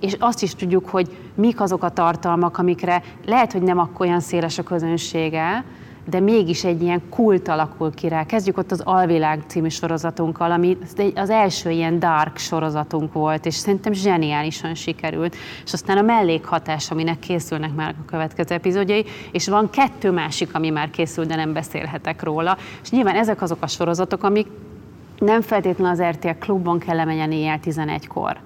és azt is tudjuk, hogy mik azok a tartalmak, amikre lehet, hogy nem akkor olyan széles a közönsége, de mégis egy ilyen kult alakul ki rá. Kezdjük ott az Alvilág című sorozatunkkal, ami az első ilyen dark sorozatunk volt, és szerintem zseniálisan sikerült. És aztán a mellékhatás, aminek készülnek már a következő epizódjai, és van kettő másik, ami már készül, de nem beszélhetek róla. És nyilván ezek azok a sorozatok, amik nem feltétlenül az RTL klubban kell lemenjen éjjel 11-kor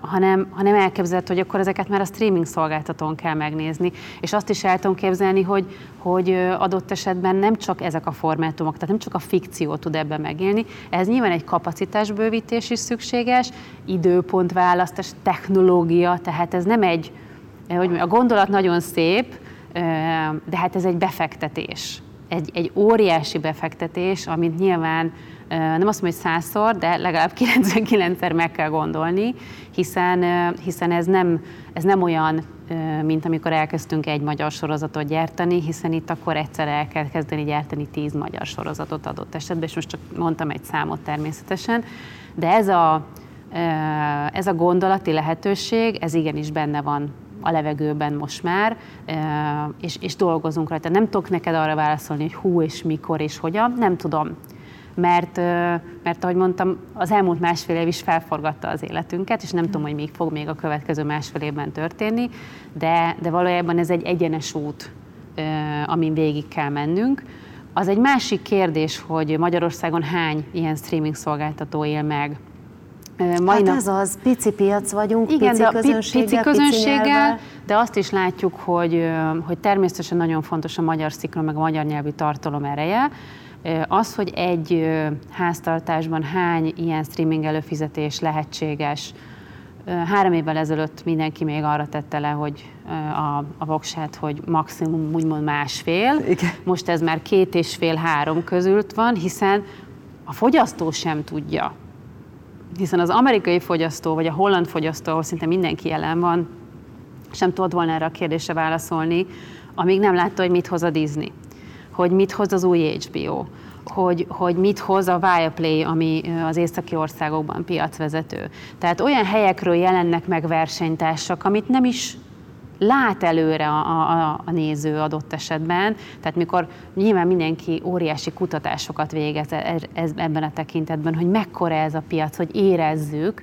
hanem, hanem elképzelhető, hogy akkor ezeket már a streaming szolgáltatón kell megnézni. És azt is el tudom képzelni, hogy, hogy adott esetben nem csak ezek a formátumok, tehát nem csak a fikció tud ebben megélni, ez nyilván egy kapacitásbővítés is szükséges, időpontválasztás, technológia, tehát ez nem egy, hogy a gondolat nagyon szép, de hát ez egy befektetés. Egy, egy óriási befektetés, amit nyilván nem azt mondom, hogy százszor, de legalább 99-szer meg kell gondolni, hiszen, hiszen ez, nem, ez nem olyan, mint amikor elkezdtünk egy magyar sorozatot gyártani, hiszen itt akkor egyszer el kell kezdeni gyártani tíz magyar sorozatot adott esetben, és most csak mondtam egy számot természetesen, de ez a, ez a gondolati lehetőség, ez igenis benne van a levegőben most már, és, és dolgozunk rajta. Nem tudok neked arra válaszolni, hogy hú és mikor és hogyan, nem tudom mert, mert ahogy mondtam, az elmúlt másfél év is felforgatta az életünket, és nem tudom, hogy még fog még a következő másfél évben történni, de, de valójában ez egy egyenes út, amin végig kell mennünk. Az egy másik kérdés, hogy Magyarországon hány ilyen streaming szolgáltató él meg. Mai hát ez az, pici piac vagyunk, Igen, pici közönséggel, pici közönséggel, pici de azt is látjuk, hogy, hogy természetesen nagyon fontos a magyar sziklon, meg a magyar nyelvű tartalom ereje, az, hogy egy háztartásban hány ilyen streaming előfizetés lehetséges, Három évvel ezelőtt mindenki még arra tette le, hogy a, a voksát, hogy maximum úgymond másfél. Igen. Most ez már két és fél, három közült van, hiszen a fogyasztó sem tudja. Hiszen az amerikai fogyasztó, vagy a holland fogyasztó, ahol szinte mindenki jelen van, sem tudott volna erre a kérdésre válaszolni, amíg nem látta, hogy mit hoz a Disney hogy mit hoz az új HBO, hogy, hogy mit hoz a Viaplay, ami az északi országokban piacvezető. Tehát olyan helyekről jelennek meg versenytársak, amit nem is lát előre a, a, a néző adott esetben. Tehát mikor nyilván mindenki óriási kutatásokat végez e, ez, ebben a tekintetben, hogy mekkora ez a piac, hogy érezzük,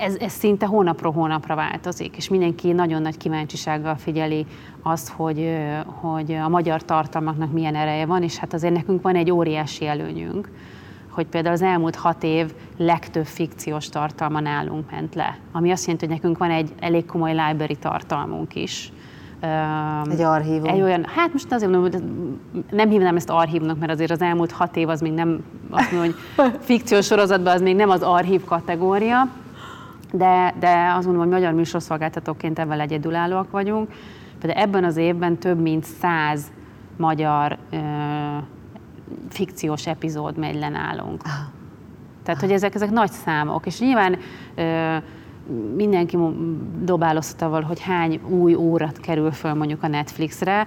ez, ez szinte hónapról hónapra változik, és mindenki nagyon nagy kíváncsisággal figyeli azt, hogy, hogy a magyar tartalmaknak milyen ereje van, és hát azért nekünk van egy óriási előnyünk, hogy például az elmúlt hat év legtöbb fikciós tartalma nálunk ment le. Ami azt jelenti, hogy nekünk van egy elég komoly library tartalmunk is. Egy archívum. Egy olyan, hát most azért mondom, hogy nem hívnám ezt archívnak, mert azért az elmúlt hat év az még nem, azt mondom, hogy fikciós sorozatban az még nem az archív kategória, de, de azt mondom, hogy magyar műsorszolgáltatóként ebben egyedülállóak vagyunk. De ebben az évben több mint száz magyar ö, fikciós epizód megy le nálunk. Ah. Tehát, hogy ezek, ezek nagy számok, és nyilván ö, mindenki dobáloztat hogy hány új órat kerül föl mondjuk a Netflixre,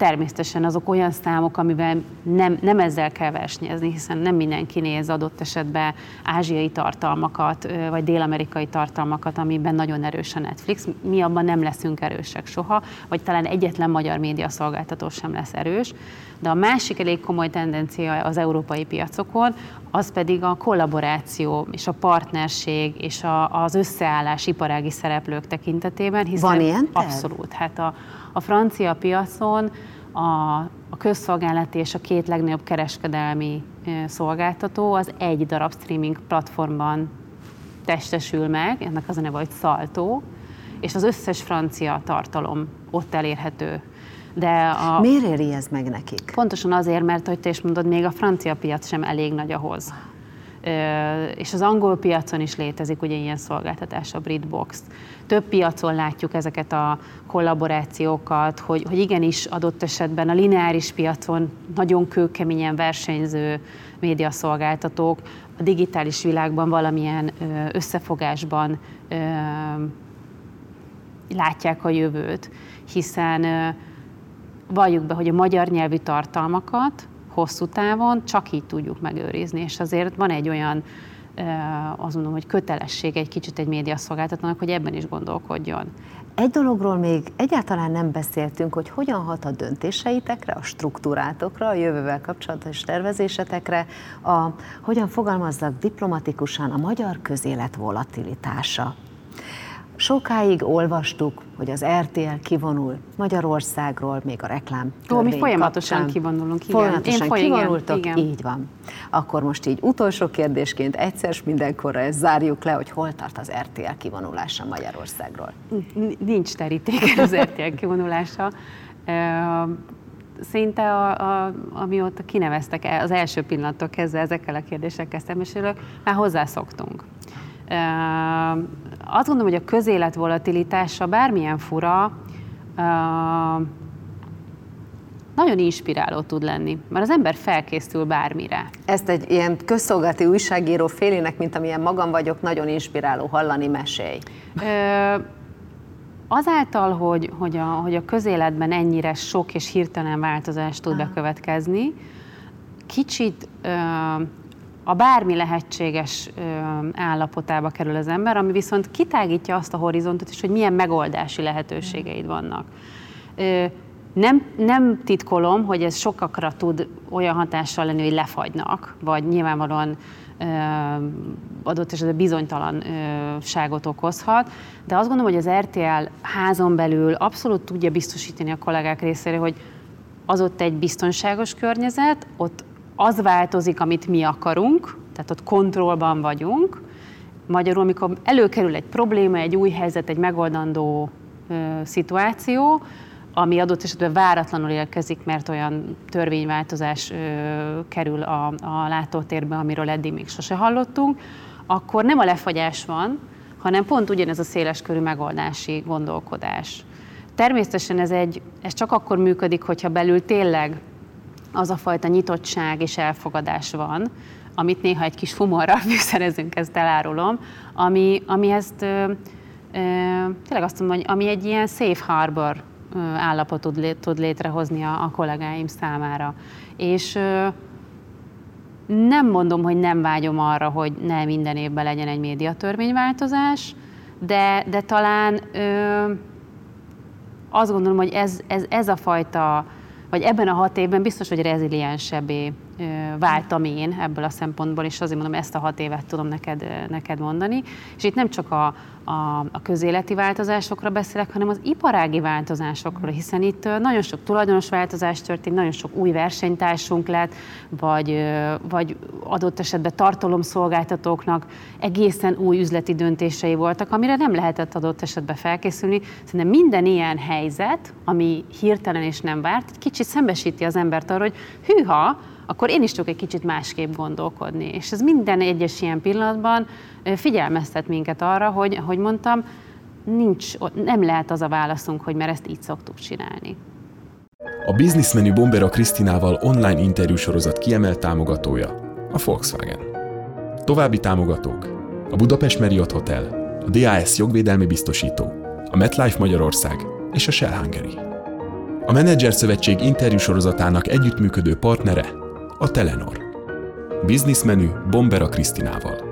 természetesen azok olyan számok, amivel nem, nem ezzel kell versenyezni, hiszen nem mindenki néz adott esetben ázsiai tartalmakat, vagy dél-amerikai tartalmakat, amiben nagyon erős a Netflix. Mi abban nem leszünk erősek soha, vagy talán egyetlen magyar média szolgáltató sem lesz erős. De a másik elég komoly tendencia az európai piacokon, az pedig a kollaboráció és a partnerség és a, az összeállás iparági szereplők tekintetében. Hiszen Van ilyen? Abszolút. Hát a, a francia piacon a, a közszolgálati és a két legnagyobb kereskedelmi szolgáltató az egy darab streaming platformban testesül meg, ennek az a neve, hogy Salto, és az összes francia tartalom ott elérhető. De a, Miért éri ez meg nekik? Pontosan azért, mert, hogy te is mondod, még a francia piac sem elég nagy ahhoz. És az angol piacon is létezik ugye ilyen szolgáltatás, a Britbox. Több piacon látjuk ezeket a kollaborációkat, hogy, hogy igenis adott esetben a lineáris piacon nagyon kőkeményen versenyző médiaszolgáltatók a digitális világban valamilyen összefogásban látják a jövőt, hiszen valljuk be, hogy a magyar nyelvű tartalmakat hosszú távon csak így tudjuk megőrizni, és azért van egy olyan azt mondom, hogy kötelesség egy kicsit egy médiaszolgáltatónak, hogy ebben is gondolkodjon. Egy dologról még egyáltalán nem beszéltünk, hogy hogyan hat a döntéseitekre, a struktúrátokra, a jövővel kapcsolatos tervezésetekre, a, hogyan fogalmazzak diplomatikusan a magyar közélet volatilitása. Sokáig olvastuk, hogy az RTL kivonul Magyarországról, még a reklám Ó, mi folyamatosan kapcsán. kivonulunk, igen. Folyamatosan Én kivonultok, igen. így van. Akkor most így utolsó kérdésként egyszer mindenkorra ezt zárjuk le, hogy hol tart az RTL kivonulása Magyarországról? Nincs teríték az RTL kivonulása. Szinte a, a, amióta kineveztek az első pillanattól kezdve ezekkel a kérdésekkel szembesülök, már hozzászoktunk azt gondolom, hogy a közélet volatilitása bármilyen fura, nagyon inspiráló tud lenni, mert az ember felkészül bármire. Ezt egy ilyen közszolgálati újságíró félének, mint amilyen magam vagyok, nagyon inspiráló hallani mesély. Ö, azáltal, hogy, hogy, a, hogy a közéletben ennyire sok és hirtelen változás tud Aha. bekövetkezni, kicsit ö, a bármi lehetséges állapotába kerül az ember, ami viszont kitágítja azt a horizontot is, hogy milyen megoldási lehetőségeid vannak. Nem, nem titkolom, hogy ez sokakra tud olyan hatással lenni, hogy lefagynak, vagy nyilvánvalóan adott esetben bizonytalanságot okozhat, de azt gondolom, hogy az RTL házon belül abszolút tudja biztosítani a kollégák részére, hogy az ott egy biztonságos környezet, ott az változik, amit mi akarunk, tehát ott kontrollban vagyunk. Magyarul, amikor előkerül egy probléma, egy új helyzet, egy megoldandó ö, szituáció, ami adott esetben váratlanul érkezik, mert olyan törvényváltozás ö, kerül a, a látótérbe, amiről eddig még sose hallottunk, akkor nem a lefagyás van, hanem pont ugyanez a széleskörű megoldási gondolkodás. Természetesen ez, egy, ez csak akkor működik, hogyha belül tényleg az a fajta nyitottság és elfogadás van, amit néha egy kis fumorral fűszerezünk, ezt elárulom, ami, ami ezt ö, ö, tényleg azt mondom, hogy ami egy ilyen safe harbor ö, állapotot tud, tud létrehozni a, a kollégáim számára. És ö, nem mondom, hogy nem vágyom arra, hogy ne minden évben legyen egy médiatörvényváltozás, de, de talán ö, azt gondolom, hogy ez, ez, ez a fajta vagy ebben a hat évben biztos, hogy reziliensebbé váltam én ebből a szempontból, és azért mondom, ezt a hat évet tudom neked, neked mondani. És itt nem csak a, a, a közéleti változásokra beszélek, hanem az iparági változásokról, hiszen itt nagyon sok tulajdonos változás történt, nagyon sok új versenytársunk lett, vagy, vagy adott esetben tartalomszolgáltatóknak egészen új üzleti döntései voltak, amire nem lehetett adott esetben felkészülni. Szerintem minden ilyen helyzet, ami hirtelen és nem várt, egy kicsit szembesíti az embert arra, hogy hűha, akkor én is tudok egy kicsit másképp gondolkodni. És ez minden egyes ilyen pillanatban figyelmeztet minket arra, hogy, ahogy mondtam, nincs, nem lehet az a válaszunk, hogy mert ezt így szoktuk csinálni. A bizniszmenü Bombera Krisztinával online interjúsorozat kiemelt támogatója a Volkswagen. További támogatók a Budapest Marriott Hotel, a DAS jogvédelmi biztosító, a MetLife Magyarország és a Shell Hungary. A Menedzser Szövetség interjúsorozatának együttműködő partnere a Telenor. Bizniszmenü Bombera Krisztinával.